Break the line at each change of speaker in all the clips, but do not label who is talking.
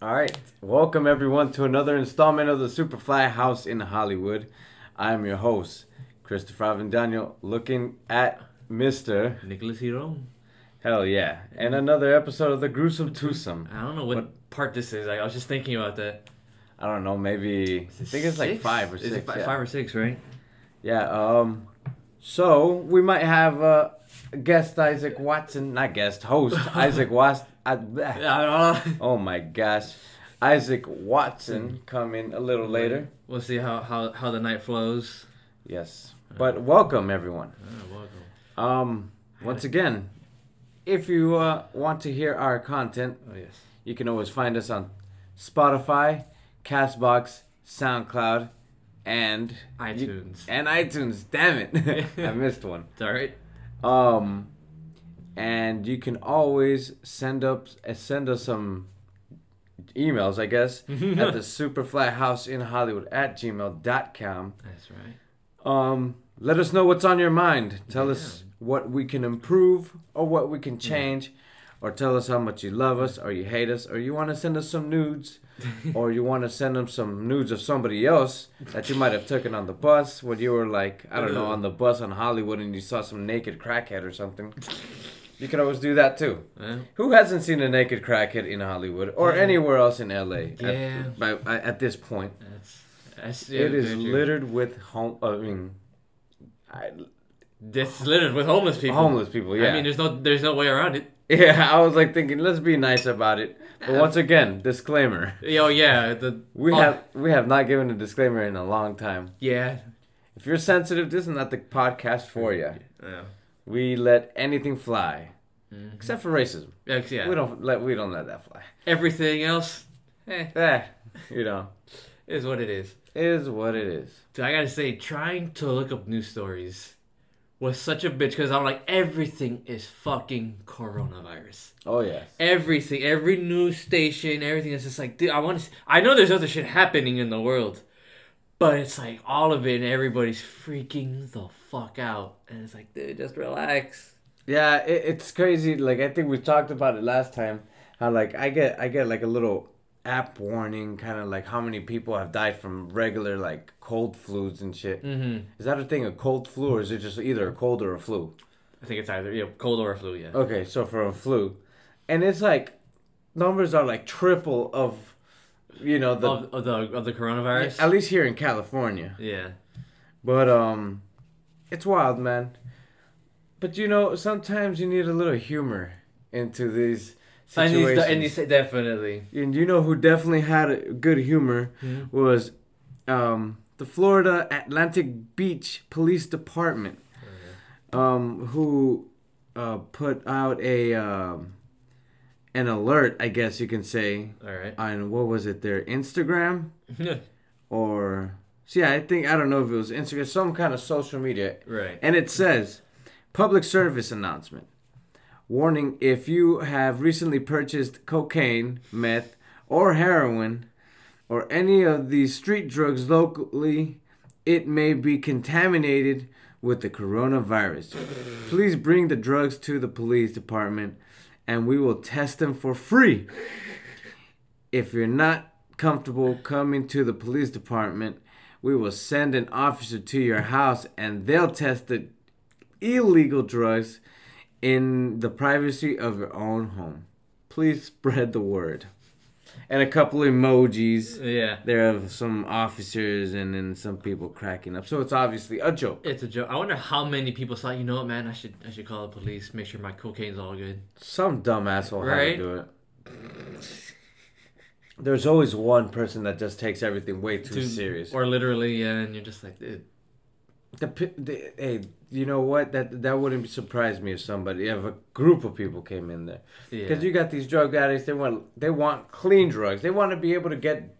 All right, welcome everyone to another installment of the Superfly House in Hollywood. I am your host, Christopher Avendano, looking at Mister
Nicholas Hero.
Hell yeah, and another episode of the Gruesome Twosome.
I don't know what, part this is. I, was just thinking about that.
I don't know, maybe I think it's like five or
Is
six.
it fi-
yeah.
five or six, right?
Yeah. Um. So we might have uh, guest Isaac Watson, not guest host Isaac Was. I,
I don't know.
oh my gosh, Isaac Watson coming a little later.
We'll see how, how, how the night flows.
Yes, but welcome everyone.
Welcome.
Um. Once again, if you uh, want to hear our content,
Oh yes.
you can always find us on Spotify, Castbox, SoundCloud, and
iTunes.
and iTunes. Damn it, I missed one.
It's all right.
Um, and you can always send up uh, send us some emails, I guess, at the superflyhouse in Hollywood at gmail.com.
That's right.
Um, let us know what's on your mind. Tell us what we can improve or what we can change. Or tell us how much you love us, or you hate us, or you want to send us some nudes, or you want to send them some nudes of somebody else that you might have taken on the bus when you were like, I don't know, on the bus on Hollywood and you saw some naked crackhead or something. You can always do that too.
Yeah.
Who hasn't seen a naked crackhead in Hollywood or anywhere else in LA?
Yeah.
At, by, at this point,
That's, that's yeah,
it is littered with home. I mean, I,
is littered with homeless people.
homeless people. Yeah,
I mean, there's no there's no way around it.
yeah. I was like thinking, let's be nice about it. But once again, disclaimer:
Oh yeah, the
we
oh,
have we have not given a disclaimer in a long time.
yeah.
If you're sensitive, this is not the podcast for you.
Yeah.
We let anything fly, except for racism.
Yeah, yeah.
We don't let we don't let that fly.
Everything else, eh,
Eh, you know,
is what it is.
is what it is.
Dude, I gotta say, trying to look up news stories was such a bitch because I'm like, everything is fucking coronavirus.
Oh yeah.
Everything, every news station, everything is just like, dude, I want to. I know there's other shit happening in the world, but it's like all of it, and everybody's freaking the fuck out, and it's like, dude, just relax.
Yeah, it, it's crazy. Like I think we talked about it last time. How like I get I get like a little app warning, kind of like how many people have died from regular like cold flus and shit.
Mm-hmm.
Is that a thing, a cold flu, or is it just either a cold or a flu?
I think it's either yeah, cold or a flu. Yeah.
Okay, so for a flu, and it's like numbers are like triple of, you know, the
of, of the of the coronavirus.
at least here in California.
Yeah.
But um, it's wild, man. But you know, sometimes you need a little humor into these
And
situations.
and these definitely.
And you know who definitely had a good humor was um, the Florida Atlantic Beach Police Department, um, who uh, put out a um, an alert, I guess you can say,
All right.
on what was it, their Instagram or so yeah, I think I don't know if it was Instagram, some kind of social media,
right.
and it says, public service announcement. Warning if you have recently purchased cocaine, meth, or heroin, or any of these street drugs locally, it may be contaminated with the coronavirus. Please bring the drugs to the police department and we will test them for free. If you're not comfortable coming to the police department, we will send an officer to your house and they'll test the illegal drugs in the privacy of your own home. Please spread the word. And a couple emojis
Yeah.
there of some officers and then some people cracking up. So it's obviously a joke.
It's a joke. I wonder how many people thought, you know what, man, I should I should call the police, make sure my cocaine's all good.
Some dumb asshole had to do it. There's always one person that just takes everything way too
Dude,
serious.
Or literally, yeah, and you're just like, dude.
The, the hey, you know what? That that wouldn't surprise me if somebody, if a group of people came in there,
Yeah.
because you got these drug addicts. They want they want clean drugs. They want to be able to get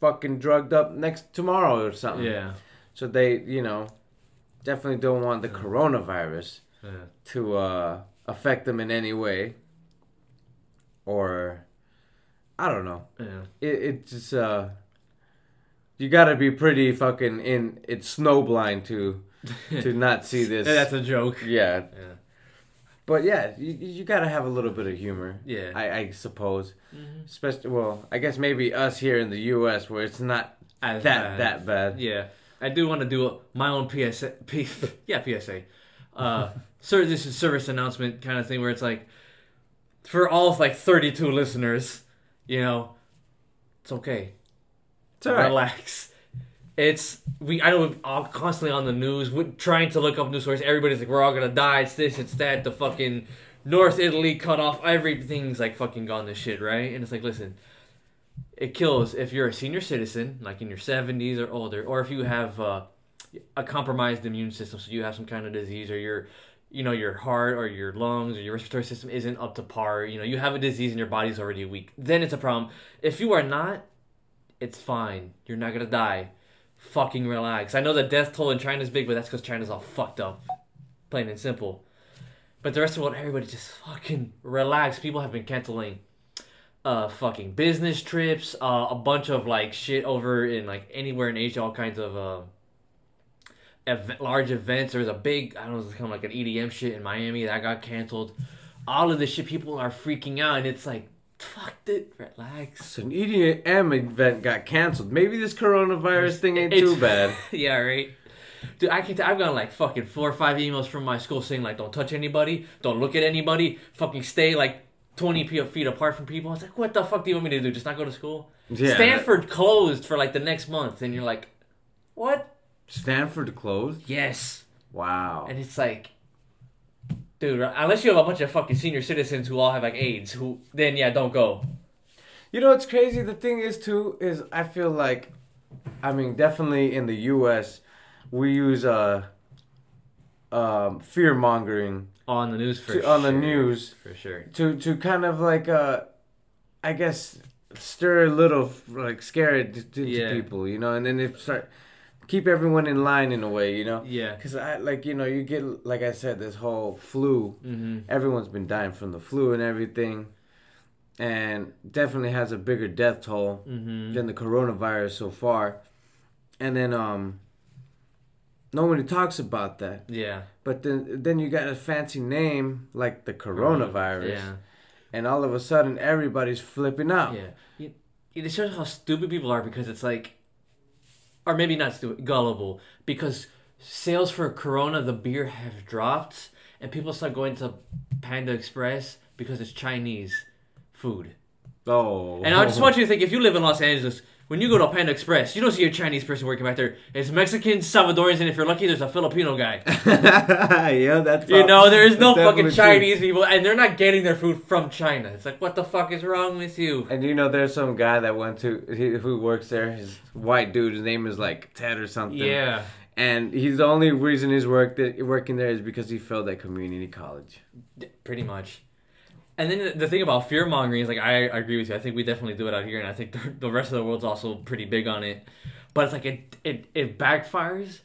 fucking drugged up next tomorrow or something.
yeah.
So they, you know, definitely don't want the coronavirus
Yeah.
to uh, affect them in any way. Or, I don't know.
Yeah.
It it just uh, you gotta be pretty fucking in. It's snowblind to to not see this.
That's a joke.
yeah,
Yeah.
But yeah, you, you gotta have a little bit of humor.
Yeah.
I, I suppose.
Mhm.
Especially, well, I guess maybe us here in the U.S. where it's not
As
that
bad.
that bad.
Yeah, I do want to do a, my own PSA. P, yeah, PSA. Uh, is service announcement kind of thing where it's like, for all like 32 listeners, you know, it's okay.
It's all right.
Relax. It's we. I know we're all constantly on the news. We're trying to look up news stories. Everybody's like, we're all gonna die. It's this. It's that. The fucking North Italy cut off. Everything's like fucking gone to shit, right? And it's like, listen, it kills if you're a senior citizen, like in your 70s or older, or if you have uh, a compromised immune system, so you have some kind of disease, or your, you know, your heart or your lungs or your respiratory system isn't up to par. You know, you have a disease and your body's already weak. Then it's a problem. If you are not, it's fine. You're not gonna die. Fucking relax. I know the death toll in China's big, but that's because China's all fucked up. Plain and simple. But the rest of the world, everybody just fucking relax. People have been canceling uh fucking business trips, uh a bunch of like shit over in like anywhere in Asia, all kinds of uh ev- large events. There's a big I don't know, it's kind of like an EDM shit in Miami that got canceled. All of this shit, people are freaking out, and it's like, fuck it, relax.
So an EDM event got canceled. Maybe this coronavirus thing ain't
It's-
too bad.
yeah, right. Dude, I can. T- I've got like fucking four or five emails from my school saying like, "Don't touch anybody, don't look at anybody, fucking stay like twenty feet apart from people." I was like, "What the fuck do you want me to do? Just not go to school?"
Yeah,
Stanford closed for like the next month, and you're like, "What?"
Stanford closed.
Yes,
Wow.
and it's like, dude, unless you have a bunch of fucking senior citizens who all have like AIDS, who then yeah, don't go.
You know what's crazy? The thing is too is I feel like, I mean, definitely in the U.S. we use uh, um, fear mongering
On the news for
on the news
for sure.
to to kind of like uh, I guess stir a little like scare it to, to
Yeah.
people, you know, and then they start keep everyone in line in a way, you know.
Yeah.
Cause I like you know you get like I said this whole flu
Mm-hmm.
everyone's been dying from the flu and everything and definitely has a bigger death toll
Mm-hmm.
than the coronavirus so far and then um nobody talks about that
Yeah.
but then then you got a fancy name like the coronavirus
Yeah.
and all of a sudden everybody's flipping out
Yeah. It shows how stupid people are because it's like, or maybe not stupid, gullible. Because sales for Corona, the beer, have dropped, and people start going to Panda Express because it's Chinese food.
oh
And I just want you to think if you live in Los Angeles, when you go to Panda Express, you don't see a Chinese person working back there. It's Mexicans, Salvadorians, and if you're lucky, there's a Filipino guy.
yeah that's
You know, there is no fucking
definitely true.
Chinese people, and they're not getting their food from China. It's like, what the fuck is wrong with you?
And you know, there's some guy that went to he, who works there. His white dude. His name is like Ted or something.
Yeah.
And he's the only reason he's worked working there is because he failed at community college.
Pretty much. And then the- thing about fear mongering is like I agree with you. I think we definitely do it out here, and I think the, the rest of the world's also pretty big on it. But it's like it it it backfires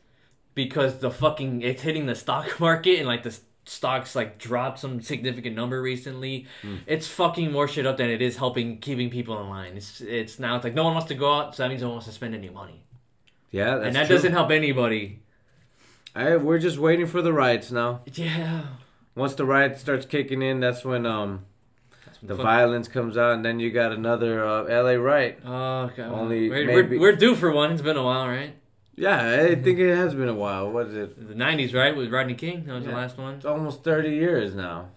because the fucking it's hitting the stock market and like the stocks like dropped some significant number recently. Hmm. It's fucking more shit up than it is helping keeping people in line. It's it's now it's like no one wants to go out, so that means no one wants to spend any money,
Yeah, that's
and that
true.
doesn't help anybody.
I, we're just waiting for the riots now.
Yeah.
Once the riot starts kicking in, that's when um the
fuck-
violence comes out, and then you got another uh, L.A. riot.
Oh god.
Only
we're,
maybe-
we're, we're due for one. It's been a while, right?
Yeah, I think it has been a while. What is it?
The '90s, right? With Rodney King. That was the last one.
It's almost thirty years now.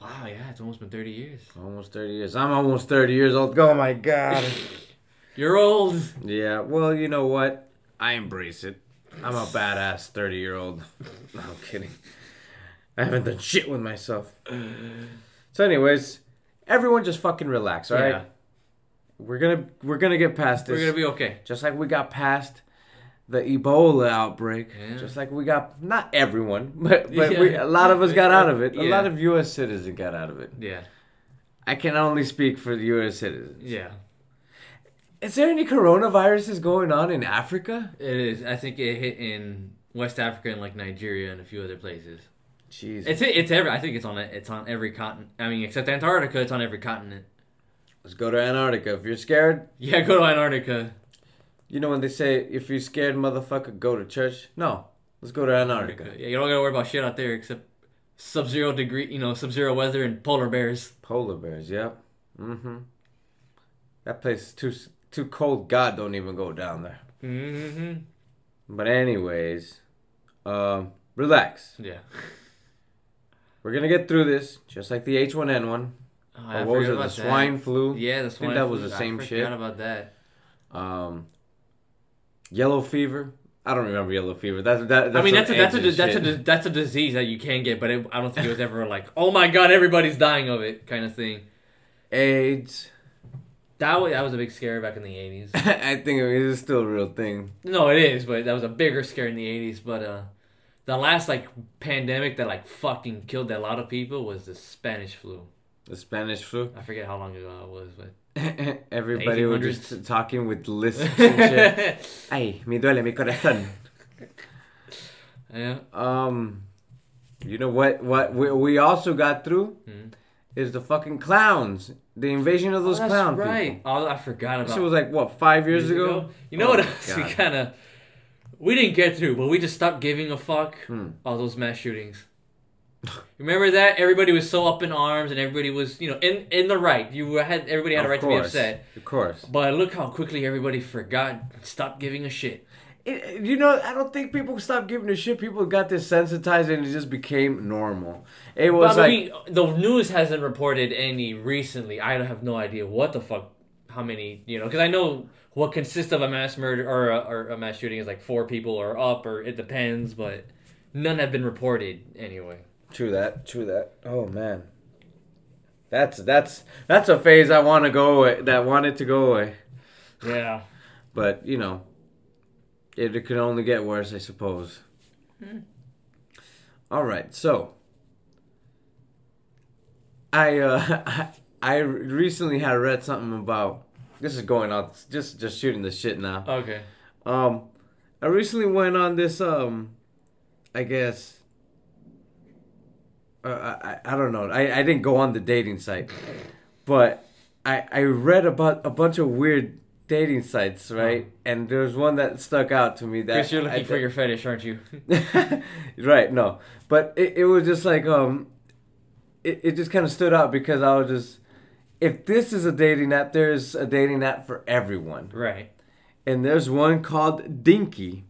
Wow, yeah, it's almost been 30 years.
Almost thirty years. I'm almost thirty years old. Oh my god.
You're old.
Yeah, well, you know what? I embrace it. I'm a badass 30 year old. No, I'm kidding. I haven't done shit with myself. So, anyways, everyone just fucking relax, all right?
Yeah.
We're gonna we're gonna get past this.
We're gonna be okay.
just like we got past the Ebola outbreak.
Yeah.
Just like we got not everyone, but but we, a lot of us got out of it. A lot of U.S. citizens got out of it.
Yeah.
I can only speak for the U.S. citizens.
Yeah.
Is there any coronaviruses going on in Africa?
It is. I think it hit in West Africa and like Nigeria and a few other places.
Jesus.
It's it's every. I think it's on it's on every continent. I mean, except Antarctica, it's on every continent.
Let's go to Antarctica. If you're scared,
Yeah, go to Antarctica.
you know when they say if you're scared, motherfucker, go to church. No, let's go to Antarctica.
Yeah, you don't gotta worry about shit out there except sub zero degree, you know, sub zero weather and polar bears.
Polar bears, yep. Mm-hmm. That place is too too cold. God don't even go down there.
Mm-hmm.
But anyways, um, relax.
Yeah.
We're gonna get through this, just like the H1N1.
Oh,
what was it? The
that.
swine flu.
Yeah, the swine.
that was
flu.
the same
I
shit.
Forgot about that.
Um, yellow fever. I don't remember yellow fever. That's that. That's
I mean,
some
that's a, that's a that's a that's a disease that you can get, but it, I don't think it was ever like, oh my god, everybody's dying of it, kind of thing.
AIDS.
That was that was a big scare back in the eighties.
I think it is still a real thing.
No, it is, but that was a bigger scare in the eighties. But uh, the last like pandemic that like fucking killed a lot of people was the Spanish flu.
The Spanish flu.
I forget how long ago it was, but
Everybody was just talking with lisps and shit. Ay, me duele mi corazón.
yeah.
Um, you know what? What we, we also got through
Mhm.
is the fucking clowns. The invasion of those
Oh, that's
clown
right.
people.
Oh, I forgot
This
about.
shit was like what five years, ago?
You know
Oh
what else we kind of we didn't get through, but we just stopped giving a fuck.
Hmm.
All those mass shootings. Remember that everybody was so up in arms and everybody was, you know, in in the right. You had everybody had a right to be
course.
upset.
Of course.
But look how quickly everybody forgot, stopped giving a shit.
It, you know, I don't think people stopped giving a shit. People got desensitized and it just became normal. It was
But I
like
the news hasn't reported any recently. I have no idea what the fuck, how many, you know, because I know what consists of a mass murder or a, or a mass shooting is like four people or up, or it depends, but none have been reported anyway.
True that. True that. Oh man, that's that's that's a phase I want to go away. That wanted to go away,
Yeah.
but you know, it, it could only get worse, I suppose. All right, so I uh I, I recently had read something about this is going on just just shooting the shit now.
Okay.
Um, I recently went on this. Um, I guess. Uh, I I don't know. I I didn't go on the dating site, but I I read about a bunch of weird dating sites, right? And there's one that stuck out to me that
Chris, you're looking
I-
for your fetish, aren't you?
right. No, but it it was just like um, it it just kind of stood out because I was just. If this is a dating app, there's a dating app for everyone
right.
and there's one called Dinky,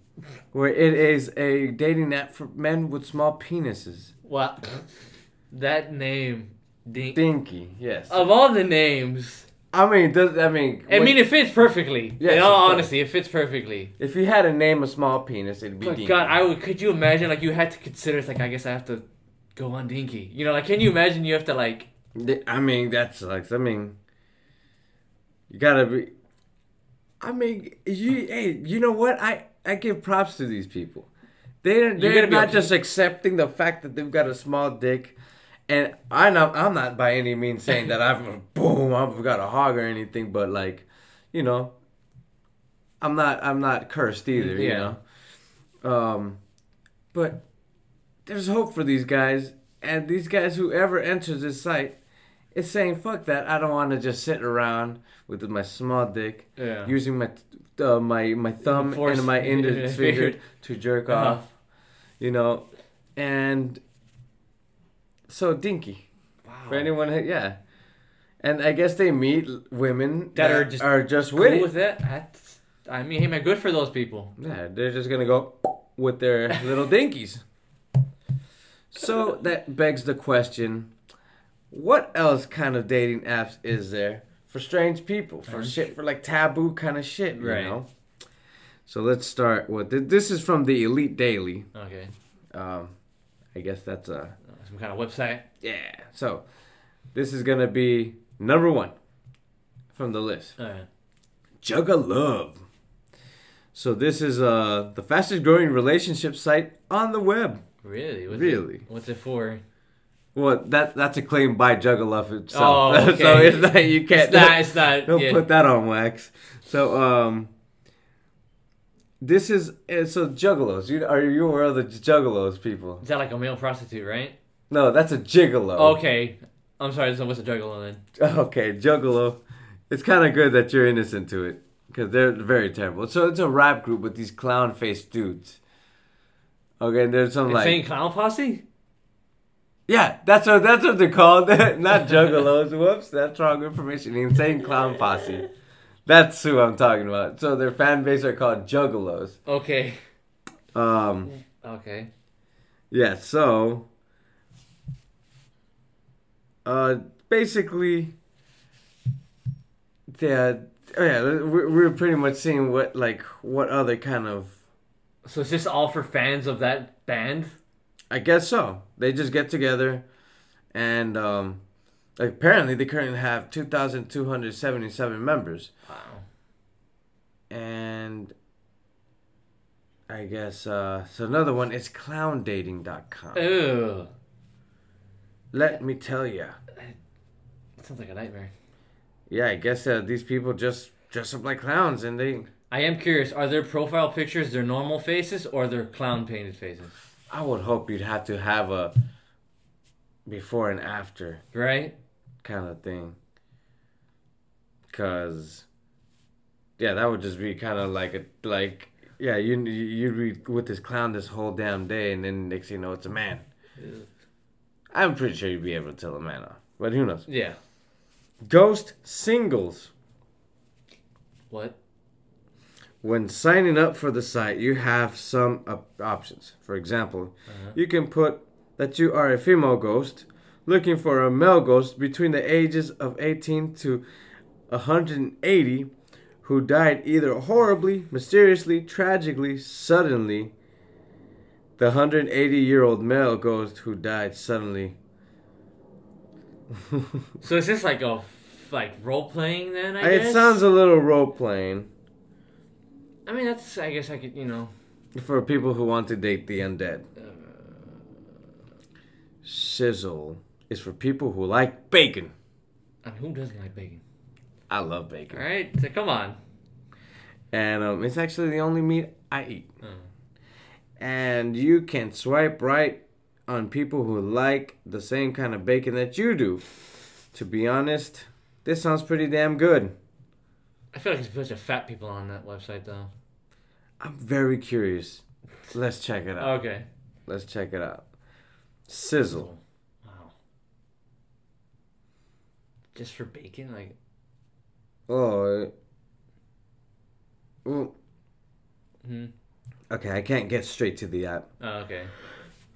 where it is a dating app for men with small penises.
Well, that name, Dink.
Dinky, yes.
Of all the names,
I mean, does I mean?
I
when-
mean, it fits perfectly.
Yes,
In all honesty, it fits perfectly.
if you had to name a small penis, it'd be
But
Dinky.
God, I would. Could you imagine? Like, you had to consider. It's like I guess I have to go on Dinky. You know, like, can you imagine? You have to like.
I mean, that sucks. I mean, you gotta be. I mean, you. Hey, you know what? I I give props to these people. They're they're not
okay.
just accepting the fact that they've got a small dick, and I know I'm not by any means saying that I've boom I've got a hog or anything, but like, you know, I'm not I'm not cursed either. You know, um, but there's hope for these guys, and these guys whoever enters this site is saying fuck that. I don't want to just sit around with my small dick
Yeah.
using my uh, my my thumb
Force-
and my index finger to jerk
Uh-huh.
off, you know, and so dinky
Wow.
for anyone, yeah, and I guess they meet women
That
that,
are just
are just
Cool
with it.
with that? That's, I mean, hey man, good for those people.
Yeah, they're just gonna go with their little dinkies. So that begs the question: What else kind of dating apps is there for strange people? For shit, for like taboo kind of shit, you
Right.
know? So let's start with th- this is from the Elite Daily.
Okay.
Um, I guess that's a
Some kind of website.
yeah. So this is gonna be number one from the list.
Uh,
Jug of Love. So this is uh the fastest growing relationship site on the web.
really? What's
Really?
It, what's it for?
Well, that that's a claim by Jug itself.
Oh,
so it's not you can't
It's not. It's not.
don't
yeah.
put that on wax. So um this is uh, so juggalos. You are you aware of the juggalos people?
Is that like a male prostitute, right?
No, that's a gigolo.
Okay. I'm sorry. So what's a juggalo then?
Okay, juggalo. It's kind of good that you're innocent to it because they're very terrible. So it's a rap group with these clown faced dudes. Okay, and there's some
Insane
like saying
clown posse.
Yeah, that's what that's what they're called. Not juggalos. Whoops, that's wrong information. The Insane Clown Posse. That's who I'm talking about. So their fan base are called juggalos.
Okay.
Um,
Okay.
yeah. So, uh, basically, yeah, oh, yeah. We're, we're pretty much seeing what like what other kind of.
So it's just all for fans of that band.
I guess so. They just get together, and um, apparently they currently have two thousand two hundred seventy-seven members.
Wow.
And I guess uh so another one is clowndating.com.
Ew.
Let me tell you.
Sounds like a nightmare.
Yeah, I guess uh, these people just dress up like clowns and they
I am curious. Are their profile pictures their normal faces or their clown painted faces?
I would hope you'd have to have a before and after
Right.
kind of thing. Cuz yeah, that would just be kind of like a like yeah, you you'd be with this clown this whole damn day and then next thing you know it's a man.
Ew.
I'm pretty sure you'd be able to tell a man off. But who knows?
Yeah.
Ghost singles.
What?
When signing up for the site, you have some op- options. For example,
Uh-huh.
you can put that you are a female ghost looking for a male ghost between the ages of 18 to 180 who died either horribly, mysteriously, tragically, suddenly. The 180 year old male ghost who died suddenly.
So is this like a f- like role playing then? I
it
guess.
sounds a little role playing
I mean, that's. I guess I could. You know.
for people who want to date the undead.
Uh,
Sizzle is for people who like bacon.
Mean, who doesn't like bacon?
I love bacon.
All right. So come on.
And um, it's actually the only meat I eat.
Oh.
And you can swipe right on people who like the same kind of bacon that you do. To be honest, this sounds pretty damn good.
I feel like there's a bunch of fat people on that website though.
I'm very curious. Let's check it out.
Okay.
Let's check it out. Sizzle.
Wow. Just for bacon, like.
Oh. Well,
Hmm.
okay, I can't get straight to the app.
Oh, okay.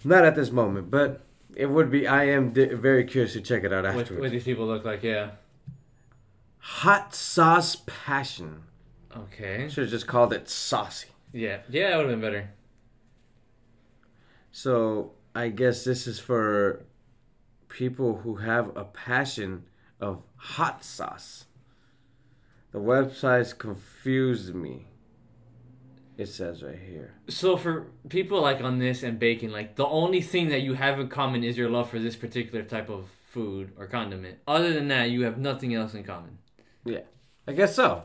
Not at this moment, but it would be. I am di- very curious to check it out
What, what these people look like? Yeah.
Hot sauce passion.
Okay.
Should have just called it saucy.
Yeah. Yeah, that would have been better.
So I guess this is for people who have a passion of hot sauce. The website's confused me. It says right here.
So for people like on this and bacon, like the only thing that you have in common is your love for this particular type of food or condiment. Other than that, you have nothing else in common.
Yeah, I guess so.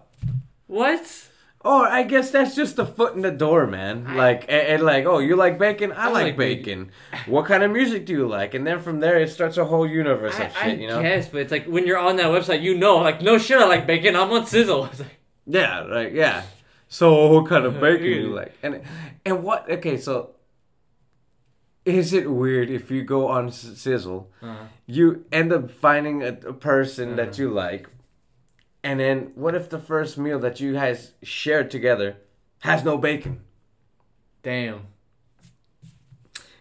What?
Or I guess that's just a foot in the door, man.
I-
Like and, and like, oh, you like bacon? I,
I
like,
like
bacon. what kind of music do you like? And then from there, it starts a whole universe
I,
of shit. You know?
guess, but it's like when you're on that website, you know, like no shit, I like bacon. I'm on Sizzle. Like,
Yeah, like yeah. So what kind of bacon you like? And and what? Okay, so is it weird if you go on Sizzle,
uh,
you end up finding a, a person that
Uh-huh.
you like, and then what if the first meal that you guys shared together has no bacon?
damn.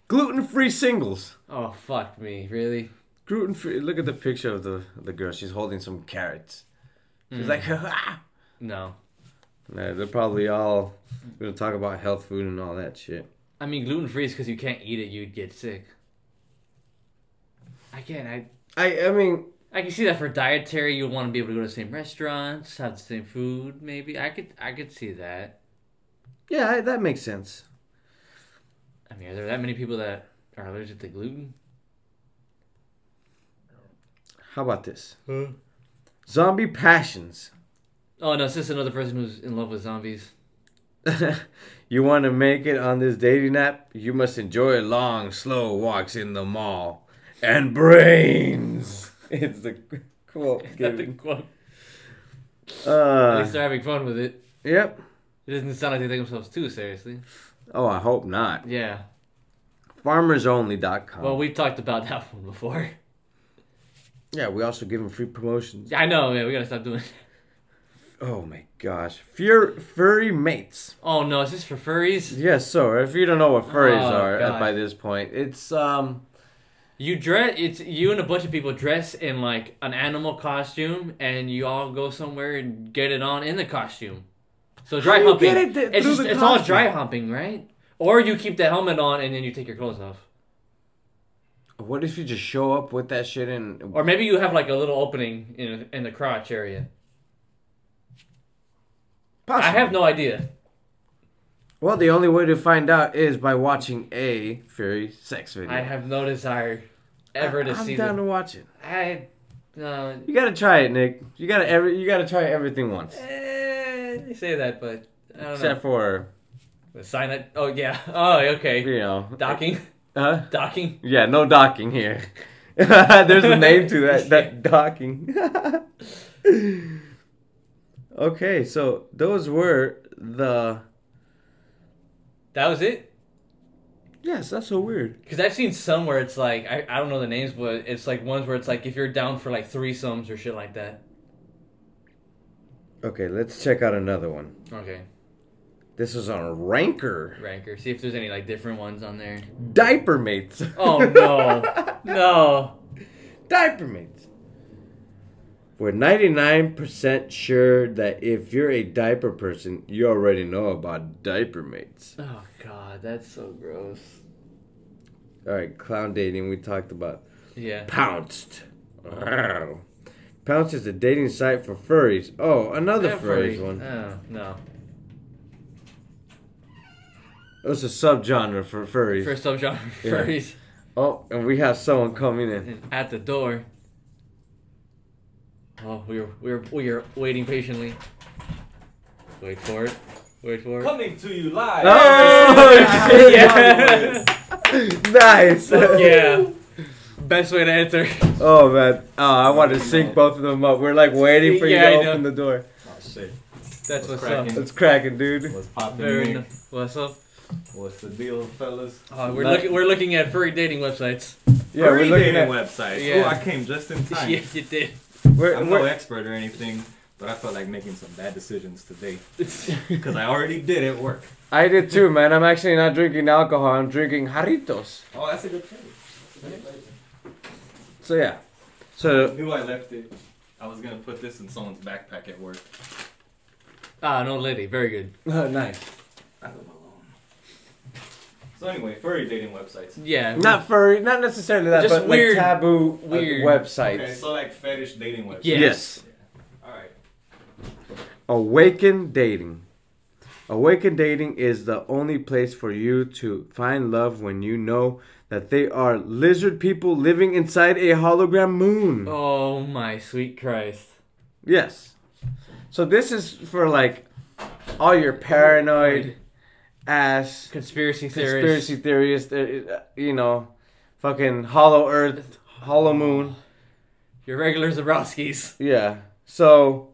Gluten free singles.
Oh fuck me, really?
Gluten free. Look at the picture of the the girl. She's holding some carrots. She's
Mm.
like, ah.
No.
Nah, they're probably all gonna talk about health food and all that shit.
I mean, gluten free is because you can't eat it, you'd get sick. I can't. I
I I mean,
I can see that for dietary, you want to be able to go to the same restaurants, have the same food. Maybe I could I could see that.
yeah, I- that makes sense.
I mean, are there that many people that are allergic to gluten?
How about this? Zombie passions.
Oh no, it's just another person who's in love with zombies.
you want to make it on this dating app? You must enjoy long, slow walks in the mall and brains. It's the quote.
Is that the
given.
quote? At least
Uh,
they're having fun with it.
yep.
It doesn't sound like they take themselves too seriously.
Oh, I hope not.
Yeah.
Farmersonly.com.
Well, we've talked about that one before.
yeah, we also give them free promotions.
I know, man. We gotta stop doing.
Oh my gosh. Fur- furry mates.
Oh no, is this for furries?
Yes, so if you don't know what furries
Oh,
are
God.
by this point, it's um
You dress. It's you and a bunch of people dress in like an animal costume, and you all go somewhere and get it on in the costume. So dry
you
humping.
get it th-
it's just, it's all dry humping, right? Or you keep the helmet on and then you take your clothes off.
what if you just show up with that shit and
Or maybe you have like a little opening in in the crotch area. Possibly. I have no idea.
Well, the only way to find out is by watching a furry sex video.
I have no desire ever to see that.
I'm
see
down
them.
to watch it.
I no.
You gotta try it, Nick. You gotta every you gotta try everything once.
Eh, they say that, but I don't
Except for
the Sign it. Oh yeah. Oh okay.
you know
Docking.
Huh?
Docking.
Yeah, no docking here. There's a name to that. That docking. okay, so those were the.
That was it.
Yes, that's so weird.
Because I've seen some where it's like I, I don't know the names, but it's like ones where it's like if you're down for like threesomes or shit like that.
Okay, let's check out another one.
Okay.
This is on Ranker.
Ranker. See if there's any like different ones on there.
Diaper mates.
Oh no. no.
Diaper mates. We're 99% sure that if you're a diaper person, you already know about diaper mates.
Oh god, that's so gross.
All right, clown dating we talked about.
Yeah.
Pounced. Pounced is a dating site for furries. Oh, another
Yeah,
furries
furry.
one.
Oh no.
It's a subgenre for furries.
First subgenre
Yeah.
furries
Oh, and we have someone coming in.
and at the door. Oh, we are we were we were waiting patiently. Wait for it. Wait for it.
Coming to you live.
Oh,
shit. Yeah.
nice.
yeah. Best way to enter.
Oh man. Oh, I want to sync both of them up. We're like waiting for you
Yeah, I
to
know.
open the door.
Oh shit.
That's
What's
what's,
cracking?
up.
It's cracking, dude.
What's popping?
Very
Nick?
n- What's up?
What's the deal, fellas?
Uh, we're looking. We're looking at furry dating websites.
Yeah, we're
Furry
looking
dating
at.
website.
Yeah.
Oh, I came just in time.
yeah, you did.
We're,
I'm no
we're,
expert or anything, but I felt like making some bad decisions today because I already did at work.
I did too, man. I'm actually not drinking alcohol. I'm drinking jarritos.
Oh, that's a good trade.
So yeah.
I
So
knew I left it. I was gonna put this in someone's backpack at work.
ah, no lady. Very good.
nice.
I live alone. So anyway, furry dating websites.
Yeah.
Not furry, not necessarily that,
Just
but
weird-
like taboo uh,
weird.
websites.
Okay, so like fetish dating websites.
Yes.
Yes.
All right.
Awaken dating. Awaken dating is the only place for you to find love when you know that they are lizard people living inside a hologram moon.
Oh my sweet Christ.
Yes. So this is for like all your paranoid ass
Conspiracy theorists.
conspiracy theorists, uh, you know, fucking hollow earth, hollow moon.
Your regular Zabrowskis.
Yeah. So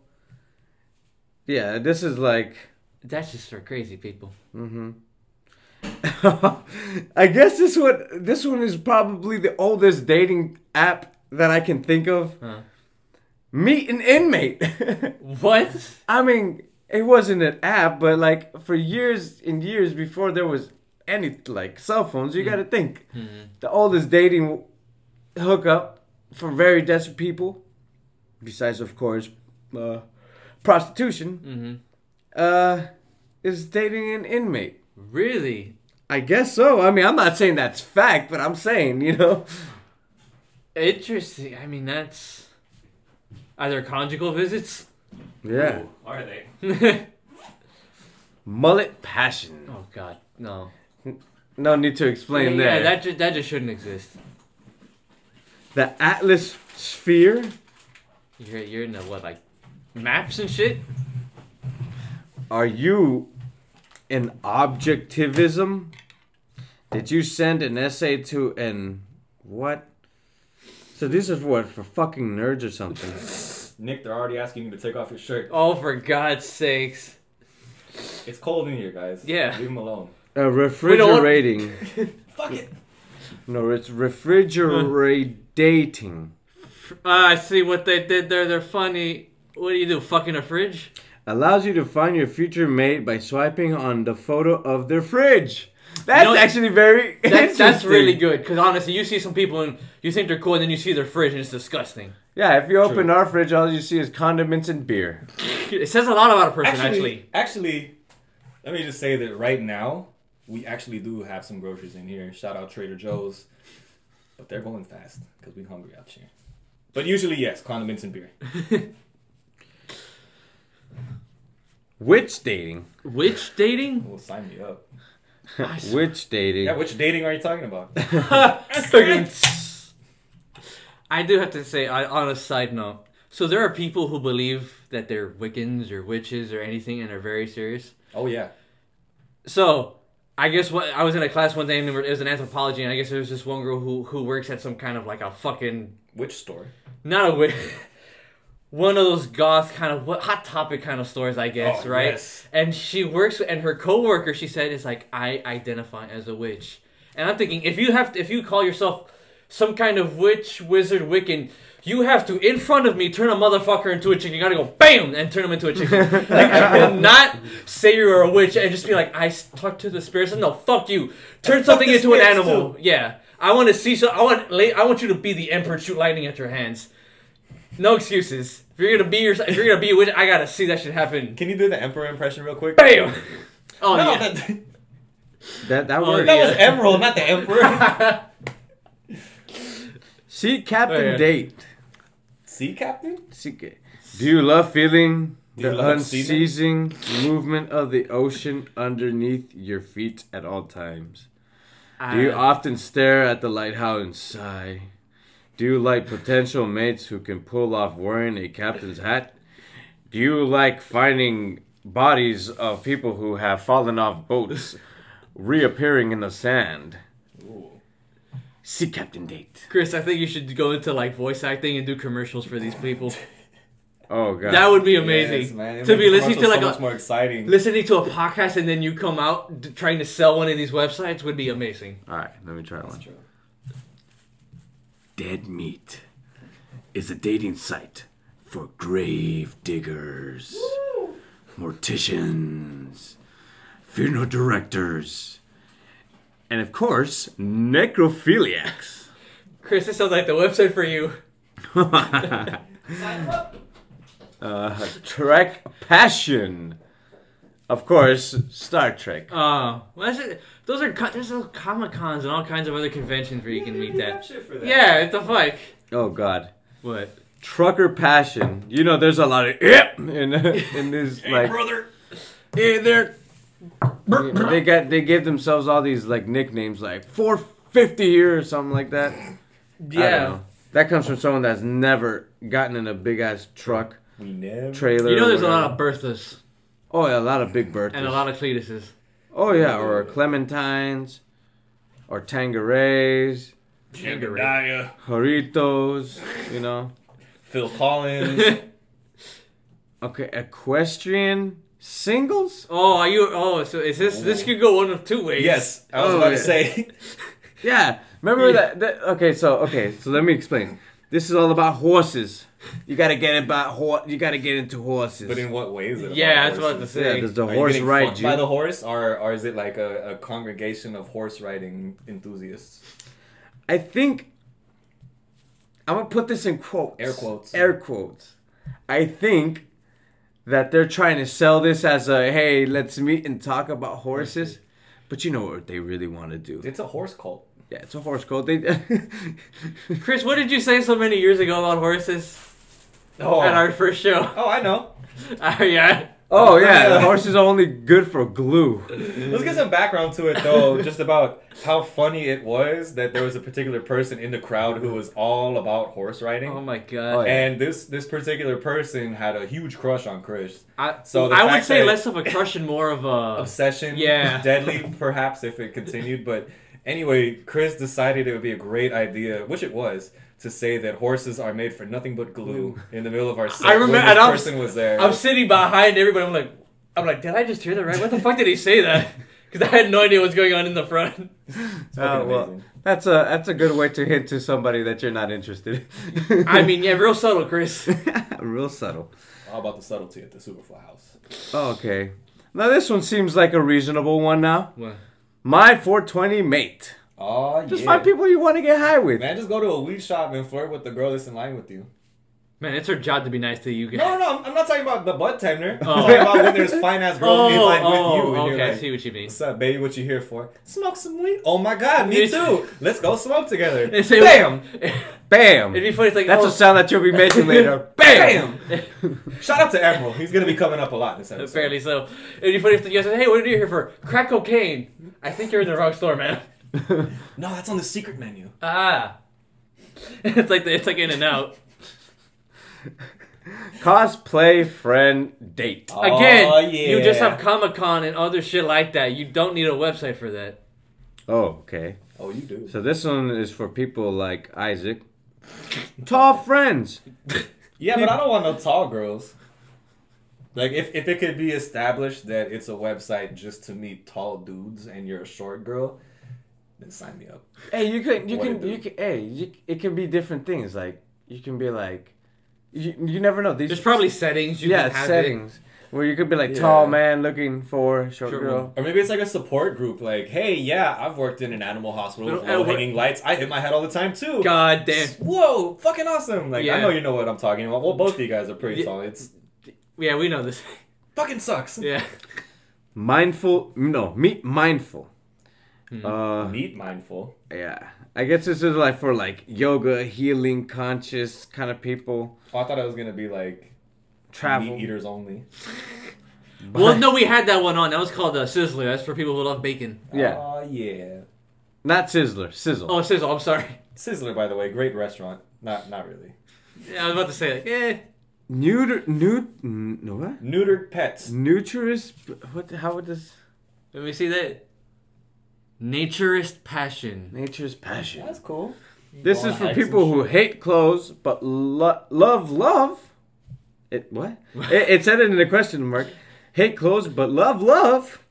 yeah, this is like
That's just for crazy people.
Mm-hmm. I guess this one this one is probably the oldest dating app that I can think of.
Huh.
Meet an inmate.
What?
I mean, it wasn't an app, but like for years and years before there was any like cell phones, you got to think
Mhm.
the oldest dating hookup for very desperate people, besides of course uh, prostitution,
Mm-hmm.
uh, is dating an inmate.
Really?
I guess so. I mean, I'm not saying that's fact, but I'm saying, you know.
Interesting. I mean, that's. Are there conjugal visits?
Yeah.
Ooh, are they?
Mullet passion.
Oh God, no.
No need to explain
yeah,
there.
that ju- that just shouldn't exist.
the Atlas sphere.
You're you're in the what like maps and shit.
Are you in objectivism? Did you send an essay to an what? So this is what for fucking nerds or something.
Nick, they're already asking you to take off your shirt.
Oh, for God's sakes!
It's cold in here, guys.
Yeah.
Leave them alone.
A Refrigerdating.
Fuck it.
No, it's Refrigerdating.
Ah, I see what they did there. They're funny. What do you do? Fucking a fridge?
Allows you to find your future mate by swiping on the photo of their fridge. That's
know,
actually very.
That's, that's really good because honestly, you see some people and you think they're cool, and then you see their fridge and it's disgusting.
Yeah, if you open our fridge, all you see is condiments and beer.
It says a lot about a person,
Actually,
actually.
actually, let me just say that right now we actually do have some groceries in here. Shout out Trader Joe's, but they're going fast because we're hungry out here. But usually, yes, condiments and beer.
Witch dating.
Which dating?
Well, sign me up.
Witch dating.
Yeah, which dating are you talking about?
I do have to say, I, on a side note, so there are people who believe that they're Wiccans or witches or anything and are very serious.
Oh yeah.
So I guess what I was in a class one day and there was an anthropology, and I guess there was this one girl who who works at some kind of like a fucking
witch store?
not a witch. One of those goth kind of what hot topic kind of stories, I guess,
Oh,
right?
yes.
And she works, and her coworker, she said, is like, I identify as a witch. And I'm thinking, if you have, to, if you call yourself some kind of witch, wizard, Wiccan, you have to, in front of me, turn a motherfucker into a chicken. You gotta go, bam, and turn him into a chicken. like, I cannot say you're a witch and just be like, I talk to the spirits. No, fuck you. Turn something into an animal. Yeah. I want to see so. I want. I want you to be the emperor, shoot lightning at your hands. No excuses. If you're gonna be your, if you're gonna be a witch, I gotta see that shit happen.
Can you do the emperor impression real quick?
Bam. Oh
no,
yeah.
that,
That that
Oh,
works.
that was Emeril, not the emperor.
Sea Captain
Oh, yeah.
Date.
sea captain?
See, do you love feeling
Do
the unceasing movement of the ocean underneath your feet at all times? Do you often stare at the lighthouse and sigh? Do you like potential mates who can pull off wearing a captain's hat? Do you like finding bodies of people who have fallen off boats reappearing in the sand?
Ooh.
Sea Captain Date.
Chris, I think you should go into like voice acting and do commercials for these people.
Oh god.
That would be
Yes,
amazing.
man.
To be listening to like
so
a
much more exciting.
listening to a podcast and then you come out d- trying to sell one of these websites would be amazing.
all right, let me try
That's
one.
true.
Dead Meat is a dating site for grave diggers, morticians, funeral directors, and of course, necrophiliacs.
Chris, this sounds like the website for you.
uh, Trek Passion. Of course, Star Trek.
Oh, well, that's it. Those are there's those comic cons and all kinds of other conventions where you can meet that.
That.
Yeah, what the fuck?
Oh God.
What?
Trucker Passion. You know, there's a lot of yep in in this like.
brother.
Hey there. they got they gave themselves all these like nicknames like 450 here or something like that. I don't
Yeah.
know. That comes from someone that's never gotten in a big ass truck
We never.
trailer.
You know, there's a lot of Berthas
Oh yeah, a lot of big Berthas.
and a lot of Cletuses.
Oh yeah, or Clementines, or Tangeраys,
Jebediah.
Joritos. You know.
Phil Collins.
Okay, equestrian singles.
Oh, are you? Oh, so is this? This could go one of two ways.
yes, I was
Oh,
about
yeah.
to say.
Yeah, remember
Yeah.
that, that? Okay, so okay, so let me explain. This is all about horses. You gotta get about horse. You gotta get into horses.
But in what way is it?
Yeah,
about
that's what I was
horses?
about
yeah, does the
Are you
horse
getting
ride
fucked
you?
by the horse, or or is it like a, a congregation of horse riding enthusiasts?
I think I'm gonna put this in quotes.
Air quotes.
Air quotes. I think that they're trying to sell this as a hey, let's meet and talk about horses. But you know what they really want to do?
It's a horse cult.
Yeah, it's a horse cult. They
Chris, what did you say so many years ago about horses
Oh,
at our first show?
oh, I know.
Oh yeah.
Oh yeah, the
Yeah.
horses are only good for glue.
Let's get some background to it though, just about how funny it was that there was a particular person in the crowd who was all about horse riding.
Oh my god.
Oh, yeah.
And this this particular person had a huge crush on Chris.
I,
So the
I would say less of a crush and more of a.
Obsession,
Yeah.
deadly perhaps if it continued. But anyway, Chris decided it would be a great idea, which it was, to say that horses are made for nothing but glue in the middle of our set.
I remember-
when this
and I'm-
person was there.
I'm sitting behind everybody. I'm like, I'm like, did I just hear that right? What the fuck did he say that? Because I had no idea what's going on in the front.
Oh, well, that's a that's a good way to hint to somebody that you're not interested.
I mean, yeah, real subtle, Chris.
real subtle.
How about the subtlety at the Superfly house?
Okay. Now this one seems like a reasonable one now.
What?
My 420 mate.
Oh,
Just
yeah.
find people you want to get high with.
Man, just go to a weed shop and flirt with the girl that's in line with you.
Man, it's her job to be nice to you guys.
No, no, I'm, I'm not talking about the butt tender. I'm
Oh.
talking about when there's fine ass girls in
Oh,
line
oh,
with you. And
okay,
you're
I see what you mean.
What's up, baby? What you here for? Smoke some weed. Oh my god, me too. Let's go smoke together.
They say-
Bam,
Bam.
It'd be funny. It's like
That's
oh,
a sound that you'll be making later. Bam.
bam. Shout out to Emeril. He's gonna be coming up a lot this episode.
Apparently so. It'd be funny if you guys said, "Hey, what are you here for? Crack cocaine." I think you're in the wrong store, man.
No, that's on the secret menu.
Ah. It's like the, it's like In and Out.
Cosplay friend date.
Oh, Again,
Oh,
you just have Comic Con and other shit like that. You don't need a website for that.
Oh, okay.
Oh, you do.
So this one is for people like Isaac. Tall friends.
Yeah, but I don't want no tall girls. Like, if, if it could be established that it's a website just to meet tall dudes and you're a short girl, then sign me up.
Hey, you can you
What
can
do?
you can hey, you, it can be different things. Like you can be like you, you never know. These
There's probably settings you
yeah
can have
settings where you could be like
Yeah.
tall man looking for short
Short
girl.
Or maybe it's like a support group. Like, hey, yeah, I've worked in an animal hospital with low hanging lights. I hit my head all the time too.
God damn.
Whoa, fucking awesome! Like,
Yeah.
I know you know what I'm talking about. Well, both of you guys are pretty
Yeah.
tall. It's
Yeah, we know this.
fucking sucks.
Yeah.
Mindful no meet mindful.
Hmm.
Uh
Meat mindful.
yeah, I guess this is like for like yoga, healing, conscious kind of people.
Oh, I thought it was gonna be like
Travel.
meat eaters only.
Well, no, we had that one on. That was called uh, Sizzler. That's for people who love bacon.
Yeah.
Oh yeah.
Not Sizzler, Sizzle.
Oh, Sizzle. I'm sorry.
Sizzler, by the way, great restaurant. Not not really.
Yeah, I was about to say like, eh.
Neuter, nu, n- no what?
Neutered pets.
Nutrist, what? How would this?
Let me see that. Naturist passion.
Nature's passion.
That's cool.
This
Go
is for people who hate clothes but lo- love love. It what? it, it said it in a question mark. Hate clothes but love love.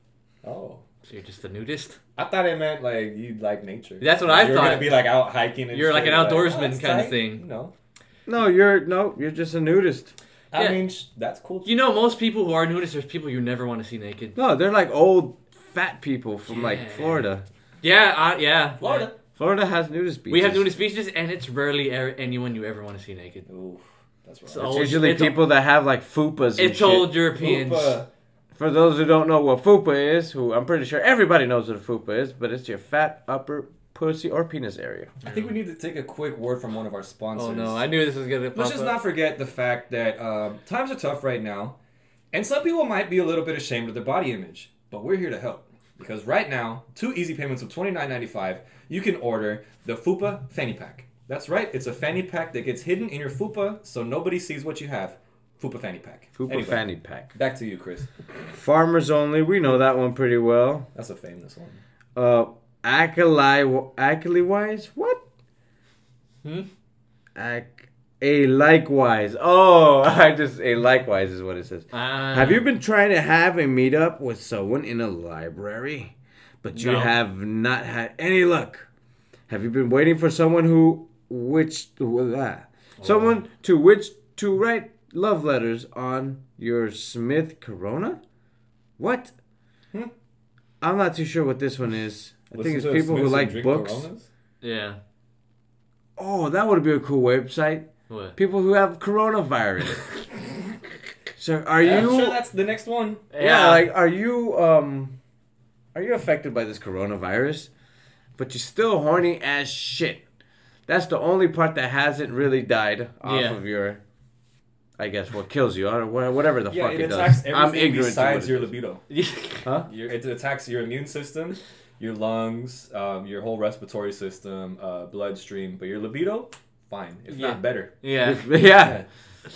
Oh.
So you're just a nudist.
I thought it meant like you like nature.
That's what I
You're
thought.
gonna be like out hiking. And
You're like
shit,
an oh, outdoorsman
oh, that's
kinda
tight.
thing.
No,
No, you're no, you're just a nudist.
I
Yeah.
mean sh- that's cool.
You know, most people who are nudists are people you never want to see naked.
No, they're like old fat people from like Florida.
Yeah, uh, yeah.
Florida.
Florida has nudist beaches.
We have nudist beaches, and it's rarely er- anyone you ever want to see naked.
Ooh, that's right.
So-
It's
Oh,
usually
it's-
people that have like fupas. And
It's
shit.
old Europeans.
Fupa.
For those who don't know what fupa is, who I'm pretty sure everybody knows what a fupa is, but it's your fat upper pussy or penis area.
I think we need to take a quick word from one of our sponsors.
Oh no, I knew this was gonna. Pop
Let's just
up.
not forget the fact that um, times are tough right now, and some people might be a little bit ashamed of their body image, but we're here to help. Because right now, two easy payments of $29.95, you can order the Fupa Fanny Pack. That's right, it's a fanny pack that gets hidden in your fupa so nobody sees what you have. Fupa Fanny Pack.
Fupa
Anyway,
fanny pack.
Back to you, Chris.
Farmers only, we know that one pretty well.
That's a famous one.
Uh, Acali, Acali wise? What?
Hmm?
Ac, Alikewise. Oh, I just, Alikewise is what it says.
Ah.
Have you been trying to have a meetup with someone in a library, but you
No.
have not had any luck? Have you been waiting for someone who, which, uh, someone to which to write love letters on your Smith Corona? What?
Hmm.
I'm not too sure what this one is. I think it's people who
Smiths and
like books.
Coronas?
Yeah.
Oh, that would be a cool website.
What?
People who have coronavirus. so, are
Yeah,
you?
I'm sure that's the next one.
Yeah, like are you um are you affected by this coronavirus? But you're still horny as shit. That's the only part that hasn't really died off
Yeah.
of your I guess what kills you or whatever the
Yeah,
fuck
it
it,
attacks
does.
everything
I'm ignorant
besides
to
your
what it does.
libido.
Huh?
Your, it attacks your immune system, your lungs, um, your whole respiratory system, uh, bloodstream. But your libido, fine, if
Yeah.
not better.
yeah.
yeah.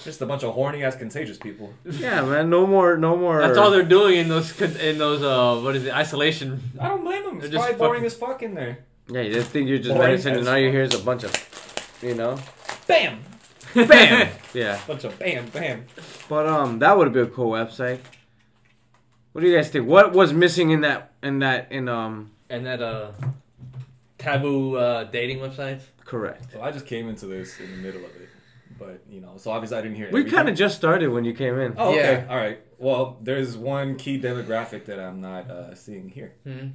Just a bunch of horny ass contagious people.
Yeah, man, no more no more
That's all they're doing in those in those uh what is it isolation.
I don't blame them. It's
They're just
probably boring
fucking-
as fuck in there.
Yeah, you just think you're just
Boring
medicine and
as
all you
fuck.
hear is a bunch of you know?
Bam!
Bam! yeah.
Bunch of bam, bam.
But um that would be a cool website. What do you guys think? What was missing in that in that in um
And that uh taboo uh dating websites.
correct?
So I just came into this in the middle of it, but you know, so obviously I didn't hear.
We kind of just started when you came in.
Oh, okay.
Yeah.
All right. Well, there's one key demographic that I'm not uh, seeing here.
Hmm.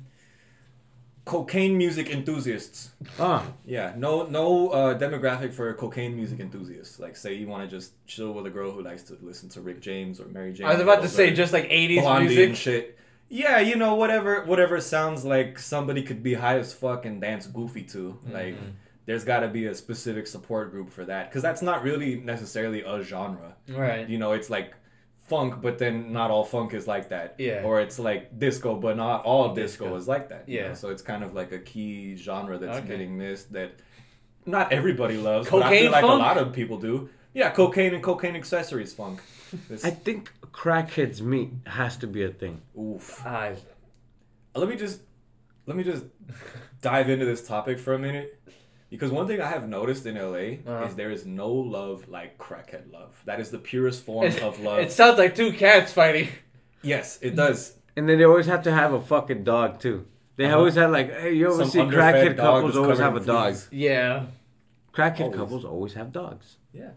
Cocaine music enthusiasts.
Ah,
Yeah, no, no uh, demographic for cocaine music enthusiasts. Like, say you want to just chill with a girl who likes to listen to Rick James or Mary Jane.
I was about to say just like 80s
Blondie
music.
and shit. Yeah, you know, whatever, whatever sounds like somebody could be high as fuck and dance goofy to. Like,
Mhm.
there's got to be a specific support group for that because that's not really necessarily a genre.
Right.
You know, it's like funk, but then not all funk is like that.
Yeah.
Or it's like disco, but not all disco,
Disco.
is like that. you
Yeah.
know? So it's kind of like a key genre that's
Okay.
getting missed that not everybody loves, but I
Cocaine
feel like
funk?
a lot of people do. Yeah, cocaine and cocaine accessories funk. This-
I think crackheads meat has to be a thing.
oof.
Ah,
Let me just let me just dive into this topic for a minute. Because one thing I have noticed in LA
Uh-huh.
is there is no love like crackhead love. That is the purest form
it,
of love.
it sounds like two cats fighting.
yes, it does.
And then they always have to have a fucking dog too. They
Uh-huh.
always have like, hey, you ever
Some
see crackhead couples always have a
in
dog.
Yeah.
Crackhead
Always.
couples always have dogs.
Yeah.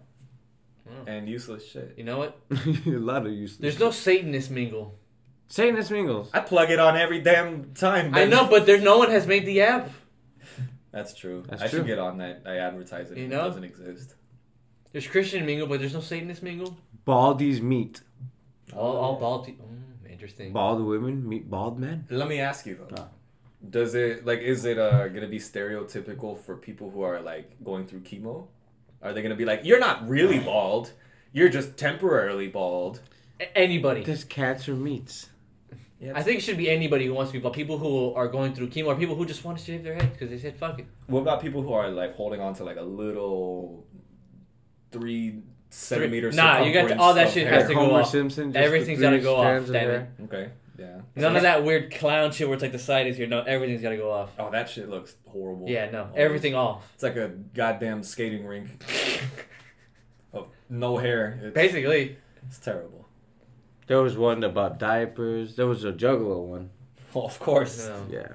Oh.
And useless shit.
You know what?
a lot of useless.
There's no Satanist mingle.
Satanist mingles.
I plug it on every damn time.
I know, but there's no one has made the app.
That's true.
That's
I
true.
should get on that. I advertise it.
You
It doesn't exist.
There's Christian mingle, but there's no Satanist mingle.
Baldies meet.
All, all bald. pe- Mm, interesting.
Bald women meet bald men.
Let me ask you though.
Ah.
Does it like is it uh gonna be stereotypical for people who are like going through chemo? Are they gonna be like, you're not really bald, you're just temporarily bald?
A- Anybody.
This cancer meets.
Yeah,
I think it should be anybody who wants to be bald. People who are going through chemo, or people who just want to shave their head because they said fuck it.
What about people who are like holding on to like a little three centimeter?
Nah, you got to- all that shit
hair?
has to go
Homer
off.
Simpson. just the
Everything's
three
gotta go off,
strands of
damn it.
hair.
Okay, yeah.
None of that weird clown shit where it's like the side is here. No, everything's got to go off.
Oh, that shit looks horrible.
Yeah, no,
Always.
everything off.
It's like a goddamn skating rink. oh, no hair. It's,
Basically,
it's terrible.
There was one about diapers. There was a Juggalo one.
Well, of course.
no.
Yeah.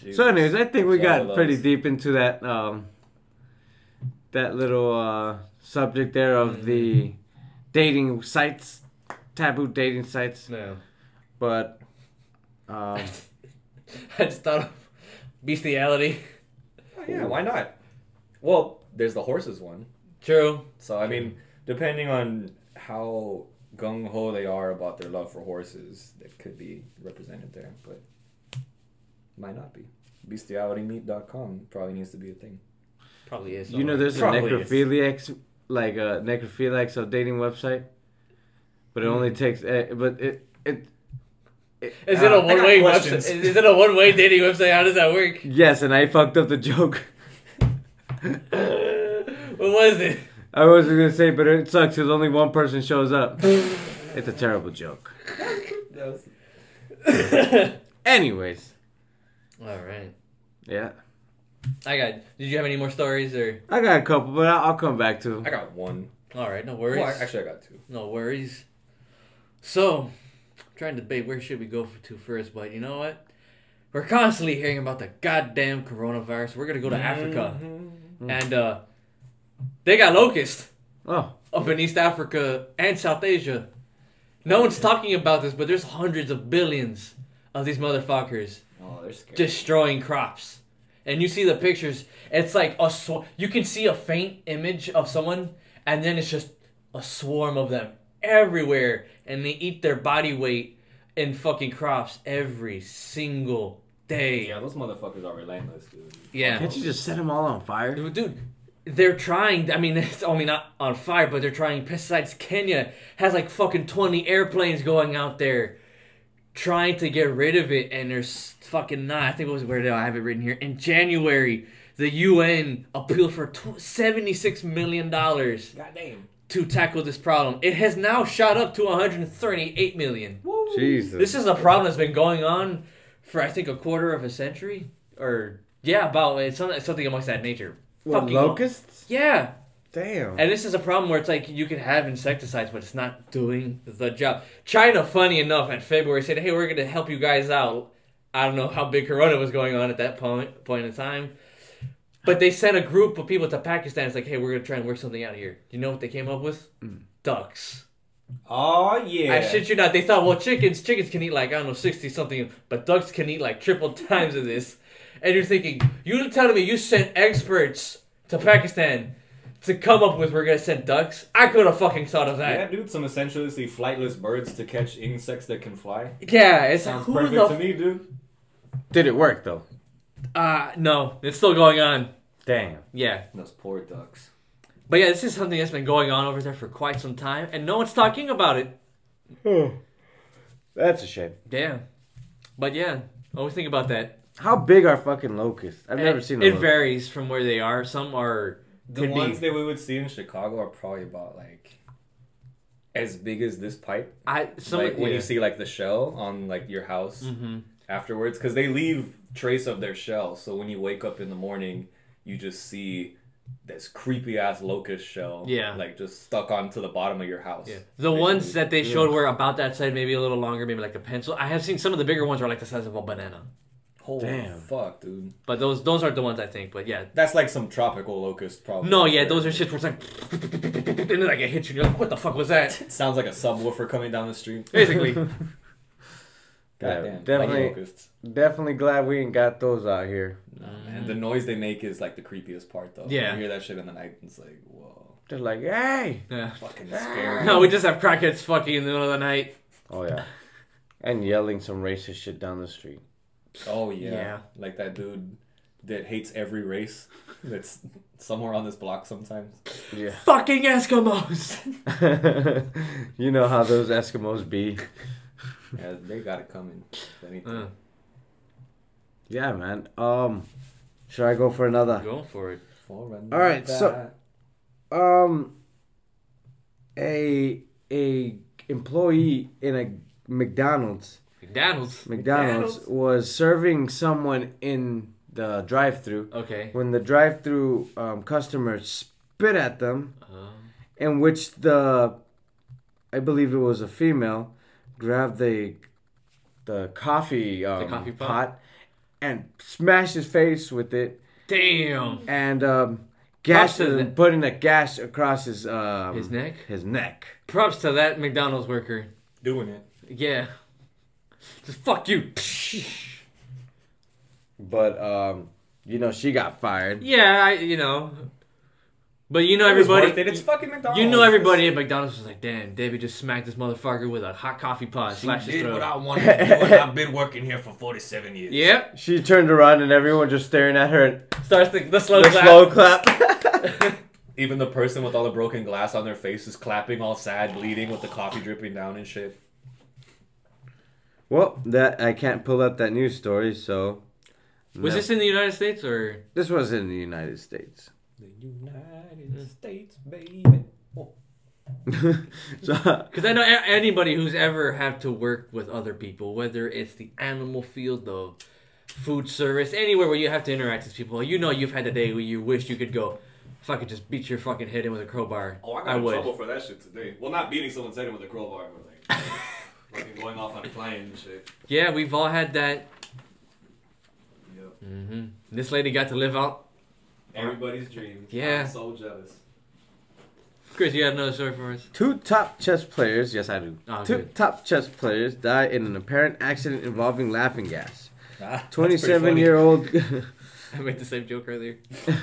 Jesus.
So, anyways, I think we got
Juggalos.
pretty deep into that um, that little uh, subject there of the dating sites, taboo dating sites.
no.
But um,
I just thought of bestiality.
Oh, yeah, why not? Well, there's the horses one.
True.
So I mean, depending on how gung ho they are about their love for horses, that could be represented there, but might not be. Bestialitymeat.com probably needs to be a thing.
Probably is.
you know, there's a
Probably is.
necrophiliacs like a necrophiliacs a dating website, but it only takes. Uh, but it it. It
Is it
uh,
a one way website? Is it a one way dating website? How does that work?
Yes, and I fucked up the joke.
What was it?
I wasn't gonna say, but it sucks because only one person shows up. it's a terrible joke. Anyways,
All right.
yeah,
I got. Did you have any more stories or?
I got a couple, but I'll, I'll come back to. them.
I got one.
All right, no worries.
Well, actually, I got two.
No worries. So, trying to debate where should we go for to first, but you know what? We're constantly hearing about the goddamn coronavirus. We're gonna go to Africa,
Mhm.
and uh, they got locust
Oh,
up in East Africa and South Asia. No one's talking about this, but there's hundreds of billions of these motherfuckers
Oh,
destroying crops. And you see the pictures, it's like a sw- you can see a faint image of someone and then it's just a swarm of them everywhere and they eat their body weight in fucking crops every single day.
yeah, those motherfuckers are relentless, dude.
Yeah.
can't you just set them all on fire?
Dude, they're trying. I mean, it's only not on fire, but they're trying pesticides. Kenya has like fucking 20 airplanes going out there trying to get rid of it, and they're fucking not. I think it was where did I have it written here? In January, the UN appealed for $76 million
Goddamn.
To tackle this problem. It has now shot up to $138 million.
Jesus.
This is a problem that's been going on for, I think, a quarter of a century. Or, yeah, about it's something, something amongst that nature.
what,
fucking-
locusts?
Yeah.
Damn.
And this is a problem where it's like you can have insecticides, but it's not doing the job. China, funny enough, in February said, "Hey, we're gonna help you guys out." I don't know how big Corona was going on at that point point in time, but they sent a group of people to Pakistan. It's like, "Hey, we're gonna try and work something out here." You know what they came up with? Hmm. Ducks.
Oh yeah.
I shit you not. They thought, well, chickens, chickens can eat like I don't know, sixty something, but ducks can eat like triple times of this. And you're thinking, you're telling me you sent experts to Pakistan to come up with we're gonna send ducks? I could have fucking thought of that.
Yeah, dude, some essentially flightless birds to catch insects that can fly.
Yeah, it
Sounds perfect
the
to me, dude.
Did it work though?
Uh no, it's still going on.
Damn.
Yeah.
Those poor ducks.
But yeah, this is something that's been going on over there for quite some time, and no one's talking about it.
That's a shame.
Yeah. But yeah, always think about that.
How big are fucking locusts? I've never
it,
seen a
It
locust.
varies from where they are. Some are
The
could
ones
be.
that we would see in Chicago are probably about like as big as this pipe.
I some
like when
yeah.
you see like the shell on like your house
hmm
afterwards, because they leave trace of their shell. So when you wake up in the morning, you just see this creepy ass locust shell.
Yeah.
like just stuck onto the bottom of your house.
Yeah. The ones that they showed were about that size, maybe a little longer, maybe like a pencil. I have seen some of the bigger ones are like the size of a banana.
Holy
Damn.
fuck, dude.
But those those aren't the ones I think. But yeah.
That's like some tropical locust, probably.
No, yeah, those are shits where it's like, and then like it hits you. and You're like, what the fuck was that?
Sounds like a subwoofer coming down the street.
Basically.
Yeah, definitely. Definitely glad we ain't got those out here.
Nah, man, the noise they make is like the creepiest part, though.
Yeah.
you hear that shit in the night, and it's like, whoa,
They're like, hey.
Yeah.
fucking scary.
No, we just have crackheads fucking in the middle of the night.
Oh yeah. And yelling some racist shit down the street.
Oh yeah.
Yeah.
like that dude that hates every race. That's somewhere on this block sometimes.
Yeah.
Fucking Eskimos.
you know how those Eskimos be.
Yeah, they got it coming. If anything.
Uh,
Yeah, man. Um, should I go for another?
go for it.
For
All right, so- Um, a a employee in a McDonald's
McDonald's.
McDonald's was serving someone in the drive-through
Okay.
when the drive-through um, customer spit at them,
Uh,
in which the I believe it was a female grabbed the the coffee um,
coffee pot?
pot and smashed his face with it
damn.
and um, gashed
Props to
him,
the-
putting a gash across his um,
His neck.
His neck.
Props to that McDonald's worker.
doing it.
Yeah. Just fuck you.
But um, you know, she got fired.
Yeah, I you know. But you know
It
everybody.
worth it. It's fucking McDonald's.
You know everybody at McDonald's was like, damn, David just smacked this motherfucker with a hot coffee pot, slashed his throat.
wanted to do. and I've been working here for forty-seven years.
Yep.
She turned around and everyone just staring at her. And
Starts the, the slow
the
clap.
slow clap.
Even the person with all the broken glass on their face is clapping, all sad, bleeding, with the coffee dripping down and shit.
well, that I can't pull up that news story, so
Was
no.
this in the United States or?
This was in the United States.
The United States, baby.
Because I know anybody who's ever had to work with other people, whether it's the animal field, the food service, anywhere where you have to interact with people, you know you've had a day where you wish you could go, if I could just beat your fucking head in with a crowbar,
Oh, I got
I
in
would.
trouble for that shit today. Well, not beating someone's head in with a crowbar, but like fucking going off on a client and shit.
Yeah, we've all had that.
Yep.
hmm This lady got to live out.
Everybody's dream.
Yeah.
I'm so jealous.
Chris, you got another story for us?
two top chess players, yes I do.
Oh,
two
good.
top chess players died in an apparent accident involving laughing gas.
Ah,
27 year old.
I made the same joke earlier.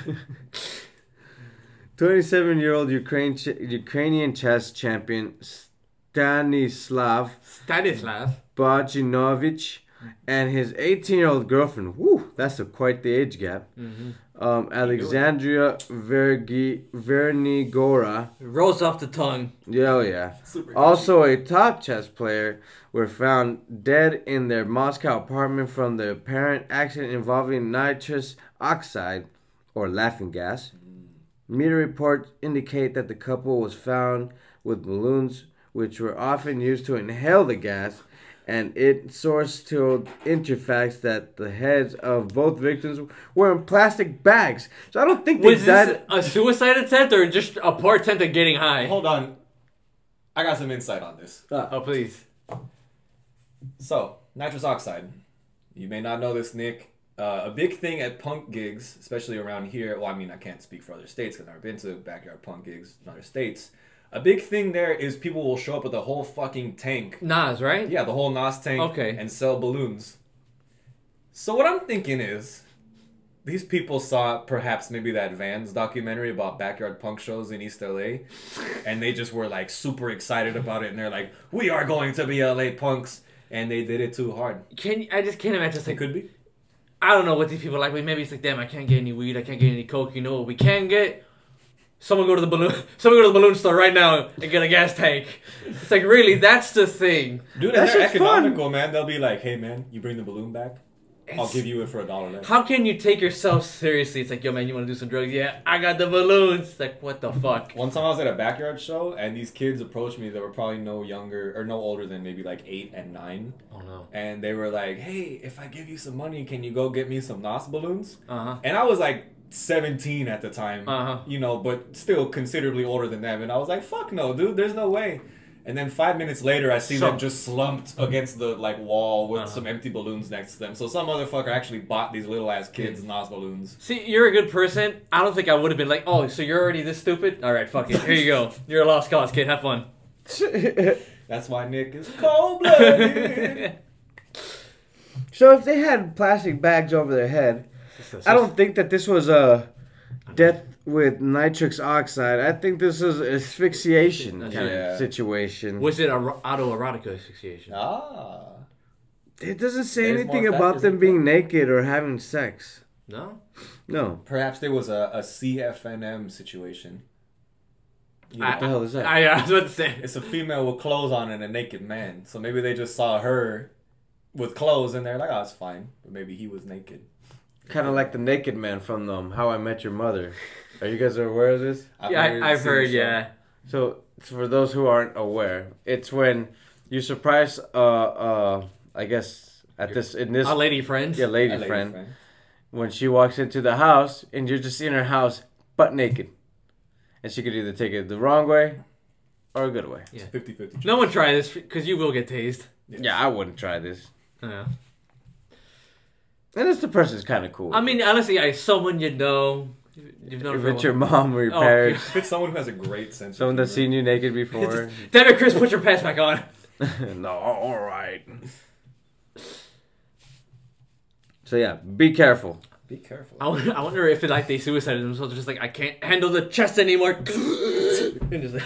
27 year old Ukraine ch- Ukrainian chess champion Stanislav
Stanislav.
Bogdanovich and his 18 year old girlfriend. Woo, that's a, quite the age gap.
hmm
Um, Alexandria Vergi- Vernigora.
Rolls off the tongue.
Yeah, oh yeah.
Super
Also, a top chess player were found dead in their Moscow apartment from the apparent accident involving nitrous oxide or laughing gas. Media reports indicate that the couple was found with balloons, which were often used to inhale the gas, and it sourced to Interfax that the heads of both victims were in plastic bags. So I don't think they
Was this
died.
a suicide attempt or just a poor attempt at getting high?
Hold on. I got some insight on this.
Oh, please.
So, nitrous oxide. You may not know this, Nick. Uh, a big thing at punk gigs, especially around here. Well, I mean, I can't speak for other states because I've never been to backyard punk gigs in other states. A big thing there is people will show up with a whole fucking tank.
Nos, right?
Yeah, the whole Nos tank.
Okay.
And sell balloons. So what I'm thinking is, these people saw perhaps maybe that Vans documentary about backyard punk shows in East LA, and they just were like super excited about it, and they're like, "We are going to be LA punks," and they did it too hard.
Can I just can't imagine?
It
like
could be.
I don't know what these people like. But maybe it's like, damn, I can't get any weed. I can't get any coke. You know what we can get? Someone go to the balloon. Someone go to the balloon store right now and get a gas tank. It's like really, that's the thing.
Dude, and
That
they're
shit's fun.
economical, man. They'll be like, "Hey, man, you bring the balloon back, I'll give you it for a dollar less."
How can you take yourself seriously? It's like, yo, man, you want to do some drugs? Yeah, I got the balloons. It's like, what the fuck?
One time I was at a backyard show, and these kids approached me. They were probably no younger or no older than maybe like eight and nine.
Oh no.
and they were like, "Hey, if I give you some money, can you go get me some Nos balloons?"
Uh huh.
And I was like 17 at the time,
Uh-huh.
you know, but still considerably older than them. And I was like, "Fuck no, dude, there's no way." And then five minutes later, I see
So-
them just slumped against the like wall with
Uh-huh.
some empty balloons next to them. So some motherfucker actually bought these little ass kids Nos balloons.
See, you're a good person. I don't think I would have been like, oh, so you're already this stupid? All right, fuck it. Here you go. You're a lost cause, kid. Have fun.
That's why Nick is cold blooded.
so if they had plastic bags over their head, I don't think that this was a death with nitrous oxide. I think this is asphyxiation kind
Yeah.
of situation.
Was it a autoerotic asphyxiation?
ah,
It doesn't say
There's
anything
more
about
factors
them
in
being naked or having sex.
No.
No.
perhaps there was a, a CFNM situation. You know,
I,
What the hell is that?
I, I was about to say.
It's a female with clothes on and a naked man. So maybe they just saw her with clothes and they're like, oh, it's fine. But maybe he was naked.
Kind of like the naked man from um, How I Met Your Mother. Are you guys aware of this?
Yeah, I, I've heard.
show.
Yeah.
So for those who aren't aware, it's when you surprise, uh, uh, I guess at this in this
A lady friend.
yeah lady,
lady
friend, when she walks into the house and you're just in her house butt naked, and she could either take it the wrong way or a good way.
Yeah.
50 50.
No one try this because you will get tased.
Yeah, I wouldn't try this.
Yeah.
And it's the person's kind of cool.
I mean, honestly, I someone you know. You've known
if it's your mom or your
Oh,
parents,
If it's someone who has a great sense
someone that's seen you naked before.
Damn it, Chris! Put your pants back on.
no, all right. So yeah, be careful.
Be careful.
I wonder, I wonder if it, like they suicided themselves, just like I can't handle the chest anymore. and just like,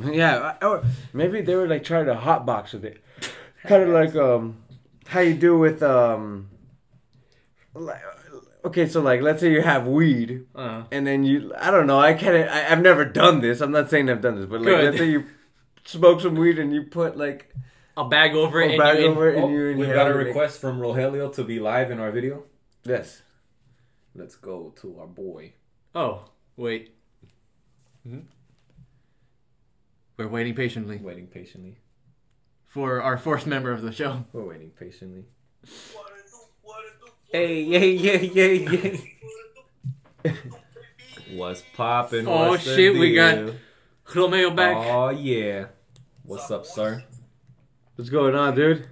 Yeah, or maybe they were like trying to hotbox with it, kind of like um, how you do with um, like, okay, so like let's say you have weed,
uh,
and then you, I don't know, I can't, I, I've never done this. I'm not saying I've done this, but like
Good.
let's say you smoke some weed and you put like
a bag over it,
a
and
bag
you
over it,
Oh,
and you
we've got a request from Rogelio to be live in our video.
Yes.
Let's go to our boy.
Oh, wait.
Mm-hmm.
We're waiting patiently
Waiting patiently.
for our fourth member of the show.
We're waiting patiently.
Hey, yeah, yeah, yeah, yeah.
What's poppin'?
Oh,
What's the
shit, we got-
deal?
Romeo back.
Oh yeah. What's up, sir?
What's going on, dude?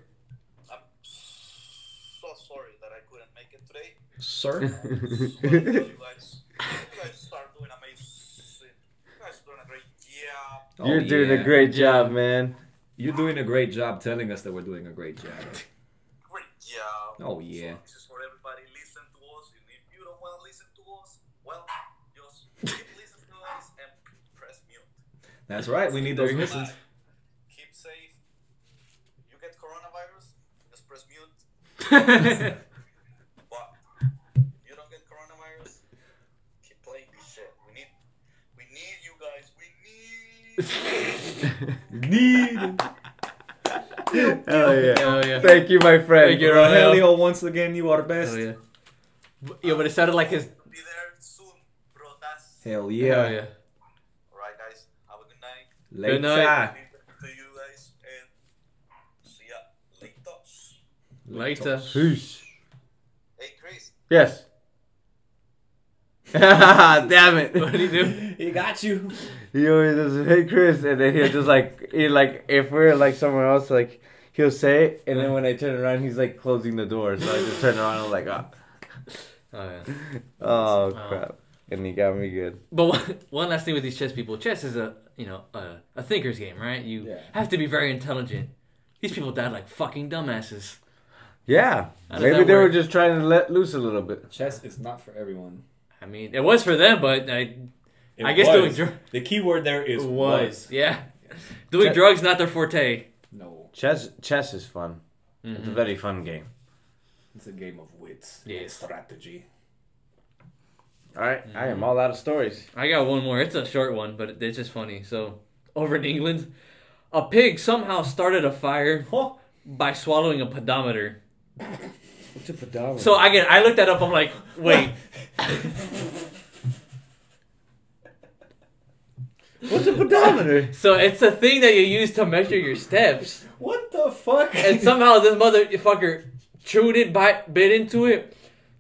I'm so sorry that I couldn't make it today.
Sir?
Oh, but you guys, you guys are doing amazing. You guys are doing a great job.
You're
Oh,
doing
yeah.
a great job, man.
You're doing a great job telling us that we're doing a great job.
Great job.
Oh, yeah.
So this is for everybody. Listen to us. And if you don't want to listen to us, well, just keep listening to us and press mute.
That's right. We need those
Very good.
listens.
Keep safe. You get coronavirus, just press mute. But you don't get coronavirus, keep playing this shit. We need, we need you guys. We need.
Need.
Hell yeah.
Hell yeah.
Thank you, my friend.
Thank you, Rogelio.
Rogelio, once again, you are best.
Hell yeah. Yeah, but it sounded like his.
Be there soon, brotas.
Hell
Hell
yeah.
yeah.
Alright, guys. Have a good night.
Later.
Good night.
To you guys and see ya later.
Later.
Peace.
Hey, Chris.
Yes. Damn it.
What did he do?
He got you.
He always does, hey Chris, and then he'll just like, he like, if we're like somewhere else, like, he'll say it, and then when I turn around, he's like closing the door, so I just turn around and I'm like, ah.
Oh yeah.
Oh,
Wow.
crap. And he got me good.
But one, one last thing with these chess people, chess is a you know a, a thinker's game, right? You
Yeah.
have to be very intelligent. These people died like fucking dumbasses.
Yeah. Maybe
that
they were just trying to let loose a little bit.
Chess is not for everyone.
I mean, it was for them, but I
It
I guess
was.
doing dr-
the key word there is
was
was.
yeah, doing
Chess-
drugs not their forte.
No,
Chess, chess is fun. It's a
Mhm.
very fun game.
it's a game of wits.
Yeah,
strategy.
All right, I am mm-hmm. all out of stories.
I got one more. It's a short one, but it's just funny. So, over in England, a pig somehow started a fire
Oh,
by swallowing a pedometer.
What's a pedometer?
So I get, I looked that up. I'm like, wait,
what's a pedometer?
so it's a thing that you use to measure your steps.
what the fuck?
and somehow this motherfucker chewed it, bite, bit into it,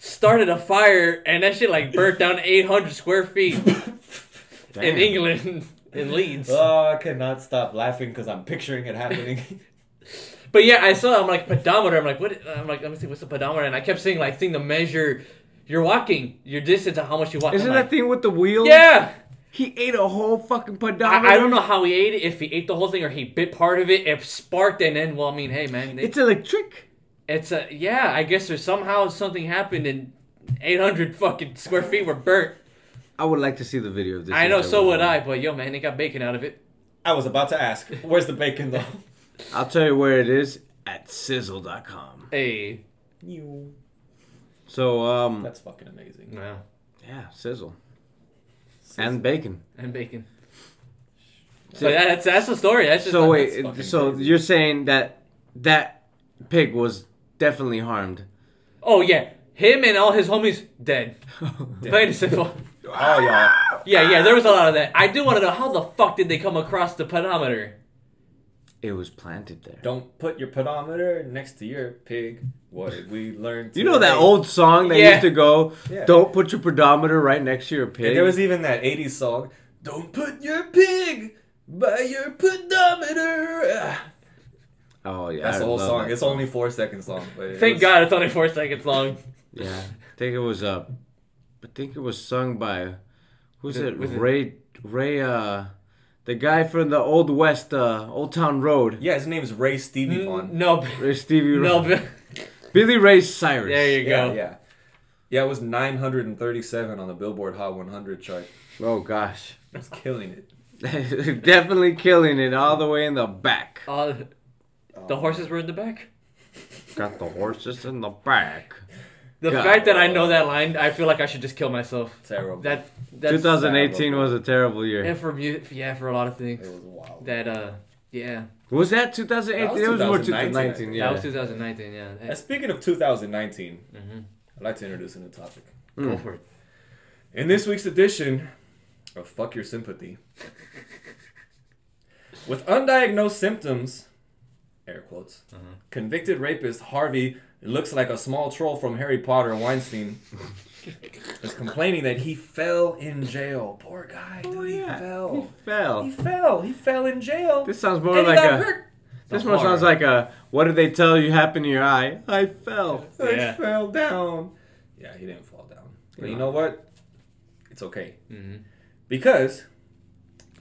started a fire, and that shit like burnt down 800 square feet in England, in Leeds.
oh, I cannot stop laughing because I'm picturing it happening.
But yeah, I saw. I'm like pedometer. I'm like, what? I'm like, let me see, what's the pedometer? And I kept saying like thing to measure your walking, your distance, and how much you walk.
Isn't
I'm
that
like,
thing with the wheel?
Yeah.
He ate a whole fucking pedometer.
I, I don't know how he ate it. If he ate the whole thing or he bit part of it, it sparked, and then well, I mean, hey man, it-
It's electric.
It's a yeah. I guess there's somehow something happened and 800 fucking square feet were burnt.
I would like to see the video of this.
I know, so would I. But yo, man, they got bacon out of it.
I was about to ask, where's the bacon though?
I'll tell you where it is at sizzle.com.
Hey,
You.
So um,
That's fucking amazing.
Yeah.
yeah, sizzle and bacon.
and bacon. So yeah, that's that's the story. That's just
So wait,
fucking
so
crazy.
you're saying that that pig was definitely harmed?
Oh yeah, him and all his homies dead. Plain and simple.
Oh y'all.
Yeah, yeah. There was a lot of that. I do want to know how the fuck did they come across the pedometer?
It was planted there.
Don't put your pedometer next to your pig. What did we learn?
You know that old song that
Yeah.
used to go,
Yeah.
"Don't put your pedometer right next to your
And
pig."
there was even that 80s song. Don't put your pig by your pedometer. Ah.
Oh yeah,
That's
I
the whole song.
that
It's only four seconds long. But it
Thank
was-
God it's only four seconds long.
Yeah, I think it was uh, I think it was sung by, who's
Was it-
it?
was it-
Ray Ray uh, the guy from the Old West uh, Old Town Road.
Yeah, his name is Ray Stevie
N-
Vaughan.
No,
Ray Stevie
no.
Ray. Billy Ray Cyrus.
There you go.
yeah. Yeah, it was 937 on the Billboard Hot 100 chart.
Oh gosh,
It's killing it.
definitely killing it all the way in the back.
Uh, the horses were in the back.
Got the horses in the back.
The
God.
fact that I know that line, I feel like I should just kill myself.
Terrible.
That that's
2018 was a terrible year.
and for mu- yeah for a lot of
it
things.
was wild.
That uh yeah
Was that 2018?
That was
It was more
2019,
2019. Yeah.
that was 2019 yeah.
And speaking of 2019,
hmm
I'd like to introduce a new topic.
Go
Mm.
for it.
In this week's edition of Fuck Your Sympathy, with undiagnosed symptoms, air quotes,
Uh-huh.
convicted rapist Harvey looks like a small troll from Harry Potter Weinstein is complaining that he fell in jail. Poor guy, dude,
Oh,
he fell.
He fell.
He fell. He fell in jail.
This sounds more
and
like a.
hurt.
This more sounds like a. What did they tell you happened to your eye? I fell.
I
Yeah.
fell down. Yeah, he didn't fall down. But you know what? It's okay.
hmm
Because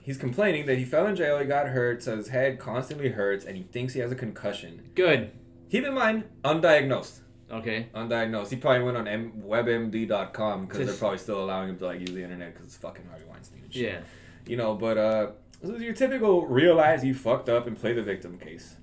he's complaining that he fell in jail, he got hurt, so his head constantly hurts, and he thinks he has a concussion.
Good.
Keep in mind, undiagnosed.
Okay.
Undiagnosed. He probably went on M- WebMD.com because they're probably still allowing him to like use the internet because it's fucking Harvey Weinstein and shit.
Yeah.
You know, but uh, this is your typical realize you fucked up and play the victim case.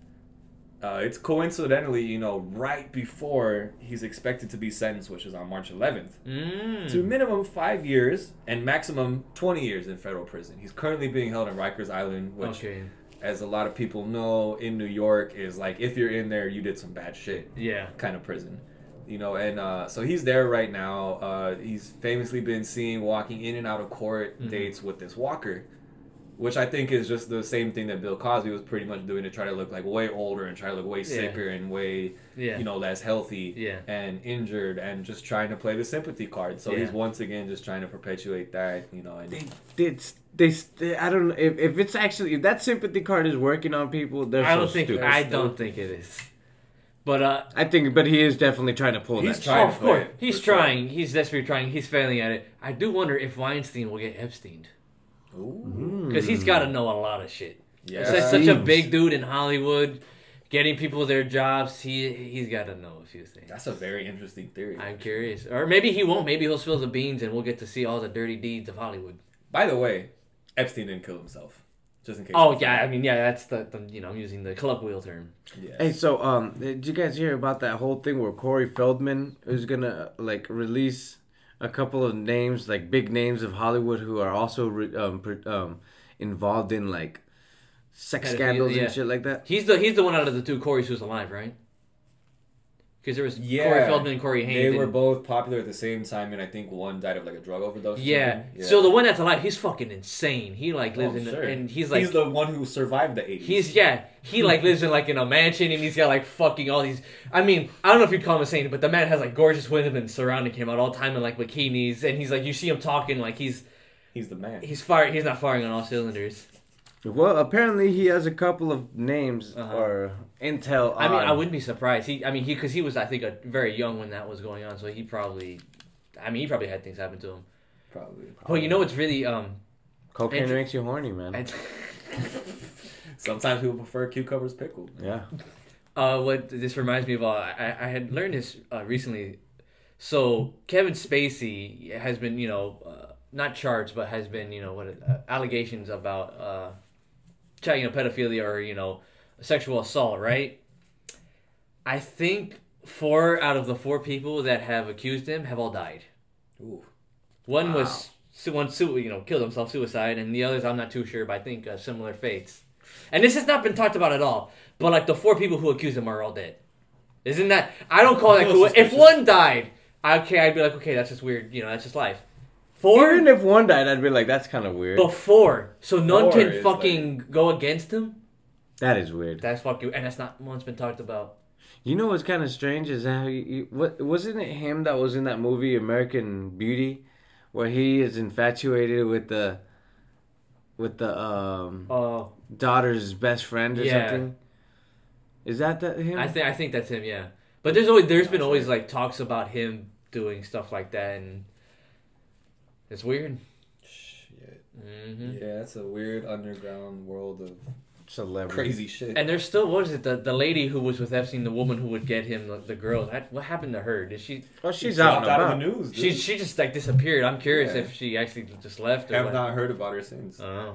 Uh, it's coincidentally, you know, right before he's expected to be sentenced, which is on March 11th,
Mm.
to minimum five years and maximum 20 years in federal prison. He's currently being held in Rikers Island, which,
Okay.
as a lot of people know, in New York is like if you're in there, you did some bad shit
Yeah.
kind of prison. You know, and uh, so he's there right now. Uh, he's famously been seen walking in and out of court
Mhm.
dates with this walker. Which I think is just the same thing that Bill Cosby was pretty much doing to try to look like way older and try to look way sicker and way
Yeah.
you know less healthy
Yeah.
and injured and just trying to play the sympathy card. So he's once again just trying to perpetuate that, you know. And
They did. They, they. I don't know if, if it's actually if that sympathy card is working on people. They're
I
so
don't think
stupid.
I don't think it is. But uh
I think, but he is definitely trying to pull
He's
that.
trying
oh,
to
of course, he's
for sure.
trying. He's desperately trying. He's failing at it. I do wonder if Weinstein will get Epstein
Ooh.
Because he's got to know a lot of shit.
Yeah.
He's such a big dude in Hollywood, getting people their jobs. He he's got to know a few things.
That's a very interesting theory.
I'm curious, or maybe he won't. Maybe he'll spill the beans, and we'll get to see all the dirty deeds of Hollywood.
By the way, Epstein didn't kill himself. Just in case.
Oh
you
yeah, I mean yeah, that's the, the you know I'm using the colloquial term.
Yes.
Hey, so um, did you guys hear about that whole thing where Corey Feldman is gonna like release a couple of names, like big names of Hollywood, who are also re- um, pre- um involved in like sex
Pedophilia,
scandals
yeah.
and shit like that?
He's the he's the one out of the two Corey's who's alive, right? Because there was
Yeah.
Corey Feldman and Corey
They were both popular at the same time, and I think one died of like a drug overdose. or
yeah. So the one that's alive, he's fucking insane. He like lives
Oh,
in
sure.
and he's like
he's the one who survived the 80s.
He's yeah, he like lives in like in a mansion and he's got like fucking all these. I mean, I don't know if you'd call him insane, but the man has like gorgeous women surrounding him at all time in like bikinis, and he's like you see him talking like he's
he's the man.
he's firing. He's not firing on all cylinders.
Well, apparently he has a couple of names
Uh-huh.
or intel.
I mean, I wouldn't be surprised. He, I mean, he because he was I think a, very young when that was going on, so he probably, I mean, he probably had things happen to him.
Probably.
Well, you know what's really um,
Cocaine
Int-
makes you horny, man.
and-
Sometimes people prefer cucumbers pickled.
yeah.
Uh, what this reminds me of, uh, I, I had learned this uh, recently. So Kevin Spacey has been, you know, uh, not charged, but has been, you know, what uh, allegations about, uh, child, you know, pedophilia or you know, sexual assault, right? I think four out of the four people that have accused him have all died.
Ooh.
One was su- one su- you know killed himself suicide, and the others I'm not too sure, but I think uh, similar fates. And this has not been talked about at all. But like the four people who accuse him are all dead. Isn't that? I don't call that cool. If one died, okay, I'd be like, okay, that's just weird. You know, that's just life. Four
Even if one died, I'd be like, that's kind of weird.
before, so none
Four
can
is
fucking go against him.
that is weird.
That's fucking, and that's not once been talked about.
You know what's kind of strange is how you, you, what wasn't it him that was in that movie American Beauty, where he is infatuated with the with the um
Oh,
daughter's best friend or
Yeah.
something. Is that that him?
I think I think that's him. Yeah, but there's always there's been always like talks about him doing stuff like that, and it's weird.
Shit.
hmm
Yeah, it's a weird underground world of
Celebrity.
crazy shit.
And there's still what is it the the lady who was with Epstein, the woman who would get him the, the girl. That, what happened to her? Did she?
Oh, she's
She
out and
out of the news.
She
dude.
she just like disappeared. I'm curious
Yeah.
if she actually just left or
have
what.
not heard about her since.
I.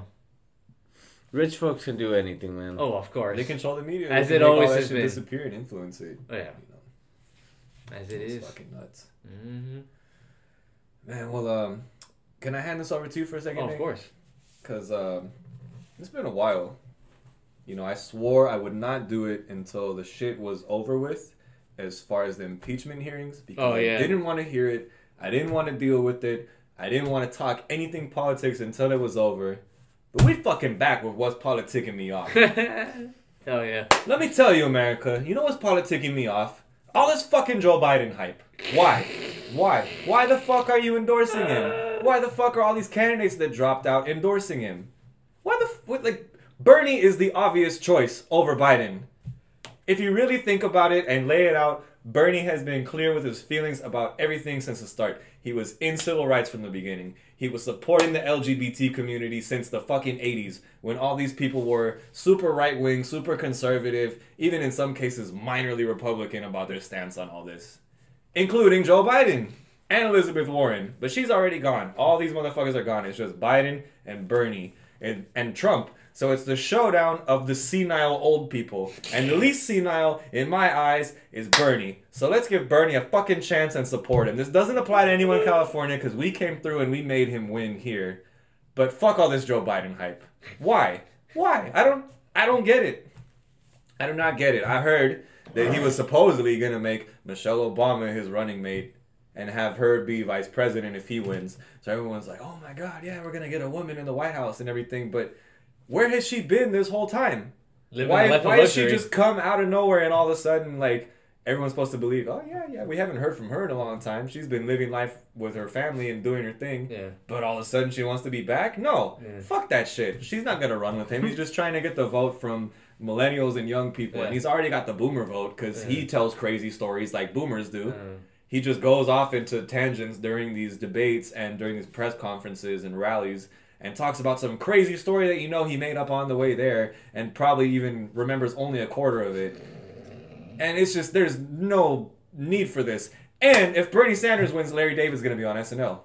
Rich folks can do anything, man.
Oh, of course.
They control the media.
As
They
it
can make all
always
that
has been.
disappear and influence it.
Oh, yeah,
You know,
as it
it's
is.
fucking nuts.
Mm-hmm.
Man, well, um, can I hand this over to you for a second?
Oh, of course.
Because um, it's been a while. You know, I swore I would not do it until the shit was over with, as far as the impeachment hearings, because
Oh, yeah.
I didn't want to hear it. I didn't want to deal with it. I didn't want to talk anything politics until it was over. But we fucking back with what's politicking me off.
oh yeah.
Let me tell you, America, you know what's politicking me off? All this fucking Joe Biden hype. Why? Why? Why the fuck are you endorsing him? Why the fuck are all these candidates that dropped out endorsing him? Why the f- like Bernie is the obvious choice over Biden. If you really think about it and lay it out, Bernie has been clear with his feelings about everything since the start. He was in civil rights from the beginning. He was supporting the LGBT community since the fucking 80s when all these people were super right wing, super conservative, even in some cases minorly Republican about their stance on all this, including Joe Biden and Elizabeth Warren. But she's already gone. All these motherfuckers are gone. It's just Biden and Bernie and, and Trump. So it's the showdown of the senile old people. And the least senile, in my eyes, is Bernie. So let's give Bernie a fucking chance and support him. This doesn't apply to anyone in California because we came through and we made him win here. But fuck all this Joe Biden hype. Why? Why? I don't I don't get it. I do not get it. I heard that he was supposedly gonna make Michelle Obama his running mate and have her be vice president if he wins. So everyone's like, "Oh my god, yeah, we're gonna get a woman in the White House and everything." But where has she been this whole time?
Living
why why did she just come out of nowhere and all of a sudden like everyone's supposed to believe? Oh yeah, yeah, we haven't heard from her in a long time. She's been living life with her family and doing her thing.
Yeah.
But all of a sudden she wants to be back? No.
Yeah.
Fuck that shit. She's not gonna run with him. He's just trying to get the vote from millennials and young people,
Yeah.
and he's already got the boomer vote because he tells crazy stories like boomers do.
Uh,
He just goes off into tangents during these debates and during these press conferences and rallies and talks about some crazy story that you know he made up on the way there and probably even remembers only a quarter of it. And it's just there's no need for this. And if Bernie Sanders wins, Larry David's going to be on SNL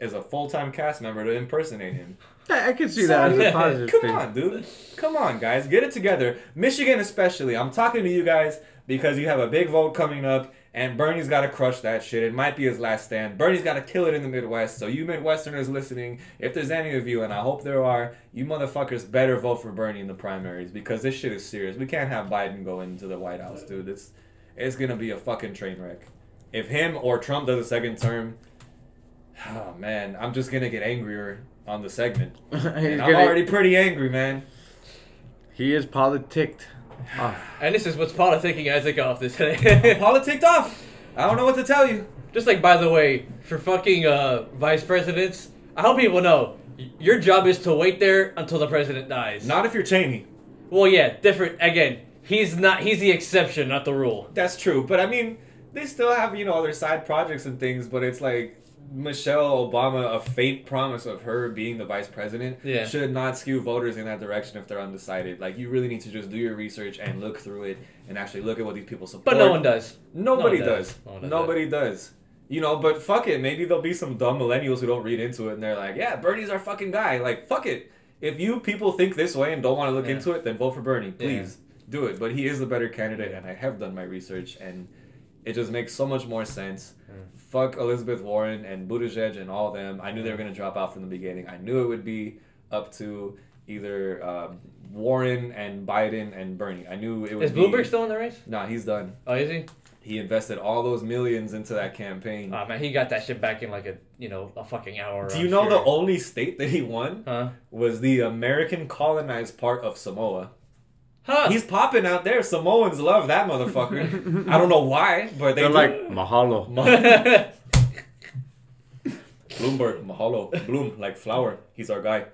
as a full-time cast member to impersonate him.
I, can see that as a positive
Come
thing.
on, dude. Come on, guys. Get it together. Michigan, especially. I'm talking to you guys because you have a big vote coming up, and Bernie's got to crush that shit. It might be his last stand. Bernie's got to kill it in the Midwest. So, you Midwesterners listening, if there's any of you, and I hope there are, you motherfuckers better vote for Bernie in the primaries because this shit is serious. We can't have Biden go into the White House, dude. It's it's gonna be a fucking train wreck. If him or Trump does a second term, oh man, I'm just gonna get angrier on the segment. I'm
gonna-
already pretty angry, man.
He is politicked. Oh,
and this is what's politicking Isaac off this today.
Politicked off. I don't know what to tell you.
Just like by the way, for fucking uh, vice presidents, I hope people know your job is to wait there until the president dies.
Not if you're Cheney.
well, yeah, different. Again, he's not. He's the exception, not the rule.
That's true, but I mean, they still have you know other side projects and things. But it's like Michelle Obama, a faint promise of her being the vice president,
Yeah.
should not skew voters in that direction if they're undecided. Like you really need to just do your research and look through it and actually look at what these people support.
But no one does.
Nobody
No one
does.
does. No one does
Nobody does. You know, but fuck it. Maybe there'll be some dumb millennials who don't read into it and they're like, yeah, Bernie's our fucking guy. Like, fuck it. If you people think this way and don't want to look
Yeah.
into it, then vote for Bernie.
Yeah.
Please do it. But he is the better candidate, and I have done my research, and it just makes so much more sense. Mm. Fuck Elizabeth Warren and Buttigieg and all them. I knew they were going to drop out from the beginning. I knew it would be up to either um, Warren and Biden and Bernie. I knew it was.
Is
be.
Bloomberg still in the race?
Nah, he's done.
Oh, is he?
He invested all those millions into that campaign.
Oh man, he got that shit back in like a you know a fucking hour.
Do
I'm
you know the only state that he won
Huh?
was the American colonized part of Samoa?
Huh?
He's popping out there. Samoans love that motherfucker. I don't know why, but they
they're
do.
like mahalo.
Ma- Bloomberg, mahalo, bloom like flower. He's our guy.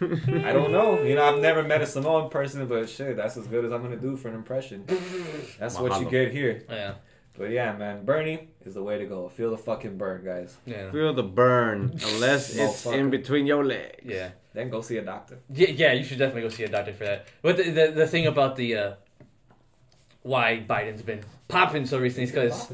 I don't know. You know, I've never met a Samoan person, but shit, that's as good as I'm gonna do for an impression. That's what you get here.
yeah.
But yeah, man, Bernie is the way to go. Feel the fucking burn, guys.
Yeah.
Feel the burn, unless it's in between your legs.
Yeah.
Then go see a doctor.
Yeah, yeah, you should definitely go see a doctor for that. But the the, the thing about the uh, why Biden's been popping so recently is because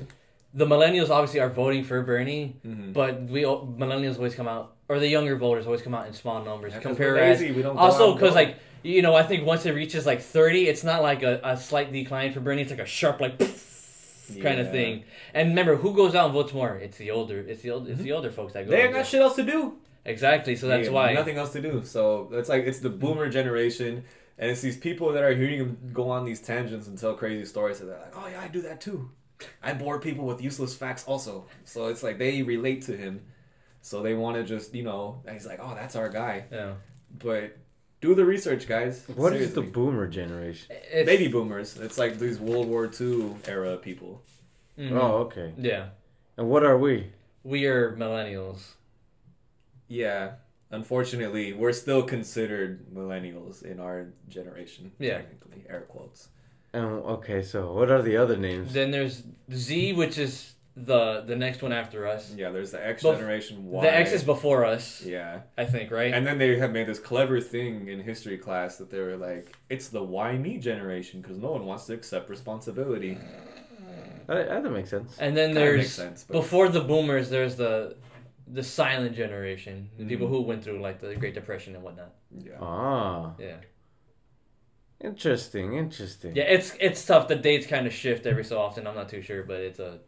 the millennials obviously are voting for Bernie,
Mhm.
but we millennials always come out, or the younger voters always come out in small numbers.
Yeah, 'cause
Compare
we're
as
we don't
also because like you know I think once it reaches like thirty, it's not like a, a slight decline for Bernie. It's like a sharp like kind of thing. And remember, who goes out and votes more? It's the older. It's the old. It's the older folks that go.
They ain't got shit else to do.
Exactly. So that's
Yeah,
why.
nothing else to do. So it's like it's the boomer generation, and it's these people that are hearing him go on these tangents and tell crazy stories. And they're like, "Oh yeah, I do that too. I bore people with useless facts also." So it's like they relate to him, so they want to just you know. and He's like, "Oh, that's our guy,"
Yeah.
but do the research, guys.
What is the boomer generation?
It's,
baby boomers? It's like these World War II era people.
Mhm.
Oh, okay.
Yeah.
And what are we?
We are millennials.
Yeah. Unfortunately, we're still considered millennials in our generation.
Yeah.
Technically, air quotes.
Um, okay, so what are the other names?
Then there's Z, which is the the next one after us.
Yeah, there's the X
Bef-
generation Y.
The X is before us,
Yeah.
I think, right?
And then they have made this clever thing in history class that they were like, it's the why me generation because no one wants to accept responsibility.
That, that makes sense.
And then
Kinda
there's
makes sense, but-
before the boomers, there's the the silent generation, the people who went through like the Great Depression and whatnot.
Yeah.
Ah,
Yeah,
interesting, interesting.
yeah. It's it's tough. The dates kind of shift every so often. I'm not too sure, but it's a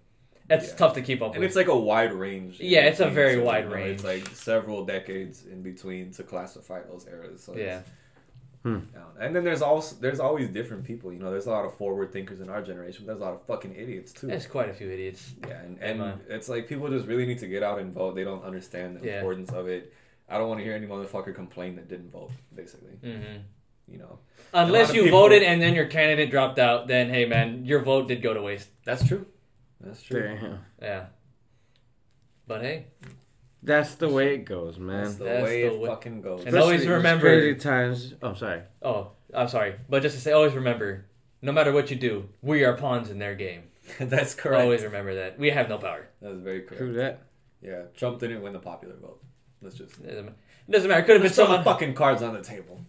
it's
Yeah.
tough to keep up
And
with.
it's like a wide range. in
Yeah, it's a very
so,
wide range.
It's like several decades in between to classify those eras. So
yeah,
it's-
Hmm.
And then there's also there's always different people. You know, there's a lot of forward thinkers in our generation. But there's a lot of fucking idiots too.
there's quite a few idiots.
Yeah, and, and
Emma.
it's like people just really need to get out and vote. They don't understand the
Yeah.
importance of it. I don't want to hear any motherfucker complain that didn't vote. Basically,
hmm
you know.
Unless you
people-
voted and then your candidate dropped out, then hey man, your vote did go to waste.
That's true. That's true.
Damn.
Yeah. But hey,
That's the way it goes, man.
That's the
That's
way
the
it
way-
fucking goes.
And always
Especially
remember-
crazy times. Oh, sorry.
oh, I'm sorry, but just to say, always remember, no matter what you do, we are pawns in their game.
That's correct.
Always remember that we have no power.
That's very correct.
True that.
Yeah, Trump didn't win the popular vote. Let's just.
It doesn't, it doesn't matter. Could have been
Let's throw the
someone.
fucking cards on the table.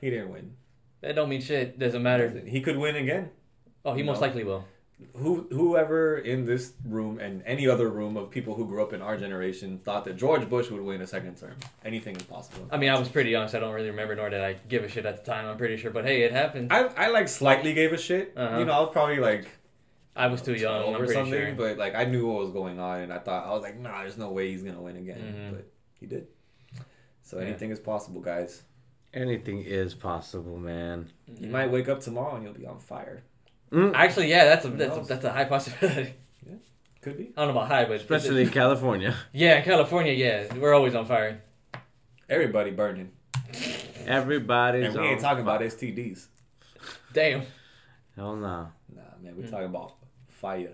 He didn't win.
That don't mean shit. Doesn't matter.
He could win again.
Oh, he most
No.
likely will.
Who, whoever in this room and any other room of people who grew up in our generation thought that George Bush would win a second term. Anything is possible.
I mean, I was pretty young, so I don't really remember, nor did I give a shit at the time. I'm pretty sure, but hey, it happened.
I, I like slightly gave a shit.
Uh-huh.
You know, I was probably like
I was too young.
Or something,
sure.
but like I knew what was going on, and I thought I was like, nah, there's no way he's gonna win again.
Mhm.
But he did. So
Yeah.
anything is possible, guys.
Anything is possible, man.
You
Mhm.
might wake up tomorrow and you'll be on fire.
Mm.
Actually, yeah, that's a that's a, that's a high possibility.
Yeah, Could be.
I don't know about high, but
Especially in California.
yeah, in California, yeah, we're always on fire.
Everybody burning,
Everybody's
and we
on
ain't talking
fire.
about STDs.
Damn.
Hell no.
Nah, man, we're
Mm.
talking about fire.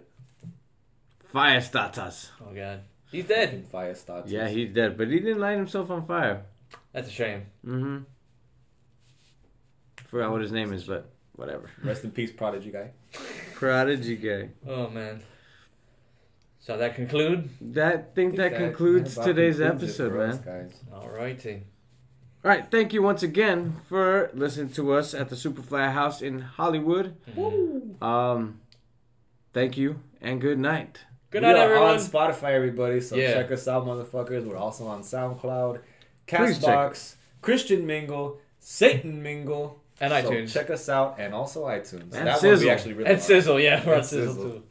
Fire starters.
Oh god, he's dead.
Fucking fire starts.
Yeah, he's dead, but he didn't light himself on fire.
That's a shame.
Mm-hmm. Forgot what his name is, but whatever.
Rest in peace, Prodigy guy.
Prodigy guy.
Oh man. So that conclude.
That think that concludes today's
concludes
episode, man.
us, guys.
Alrighty.
All right, thank you once again for listening to us at the Superfly House in Hollywood. Um, thank you and good night.
Good
we
night,
are
everyone.
on Spotify, everybody. So
Yeah.
check us out, motherfuckers. We're also on SoundCloud, Castbox, Christian Mingle, Satan Mingle,
And
So
iTunes.
Check us out, and also iTunes.
And
that one
Sizzle.
we actually really
And
like.
Sizzle, yeah, we're on
And
Sizzle,
Sizzle.
too.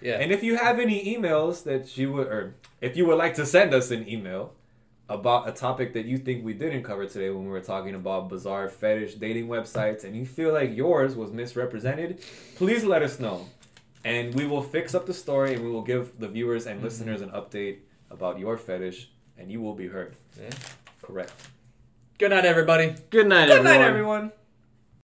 Yeah.
And if you have any emails that you would, or if you would like to send us an email about a topic that you think we didn't cover today when we were talking about bizarre fetish dating websites, and you feel like yours was misrepresented, please let us know, and we will fix up the story and we will give the viewers and mm-hmm. listeners an update about your fetish, and you will be heard.
Yeah.
Correct.
Good night, everybody.
Good night,
Good
everyone.
night, everyone.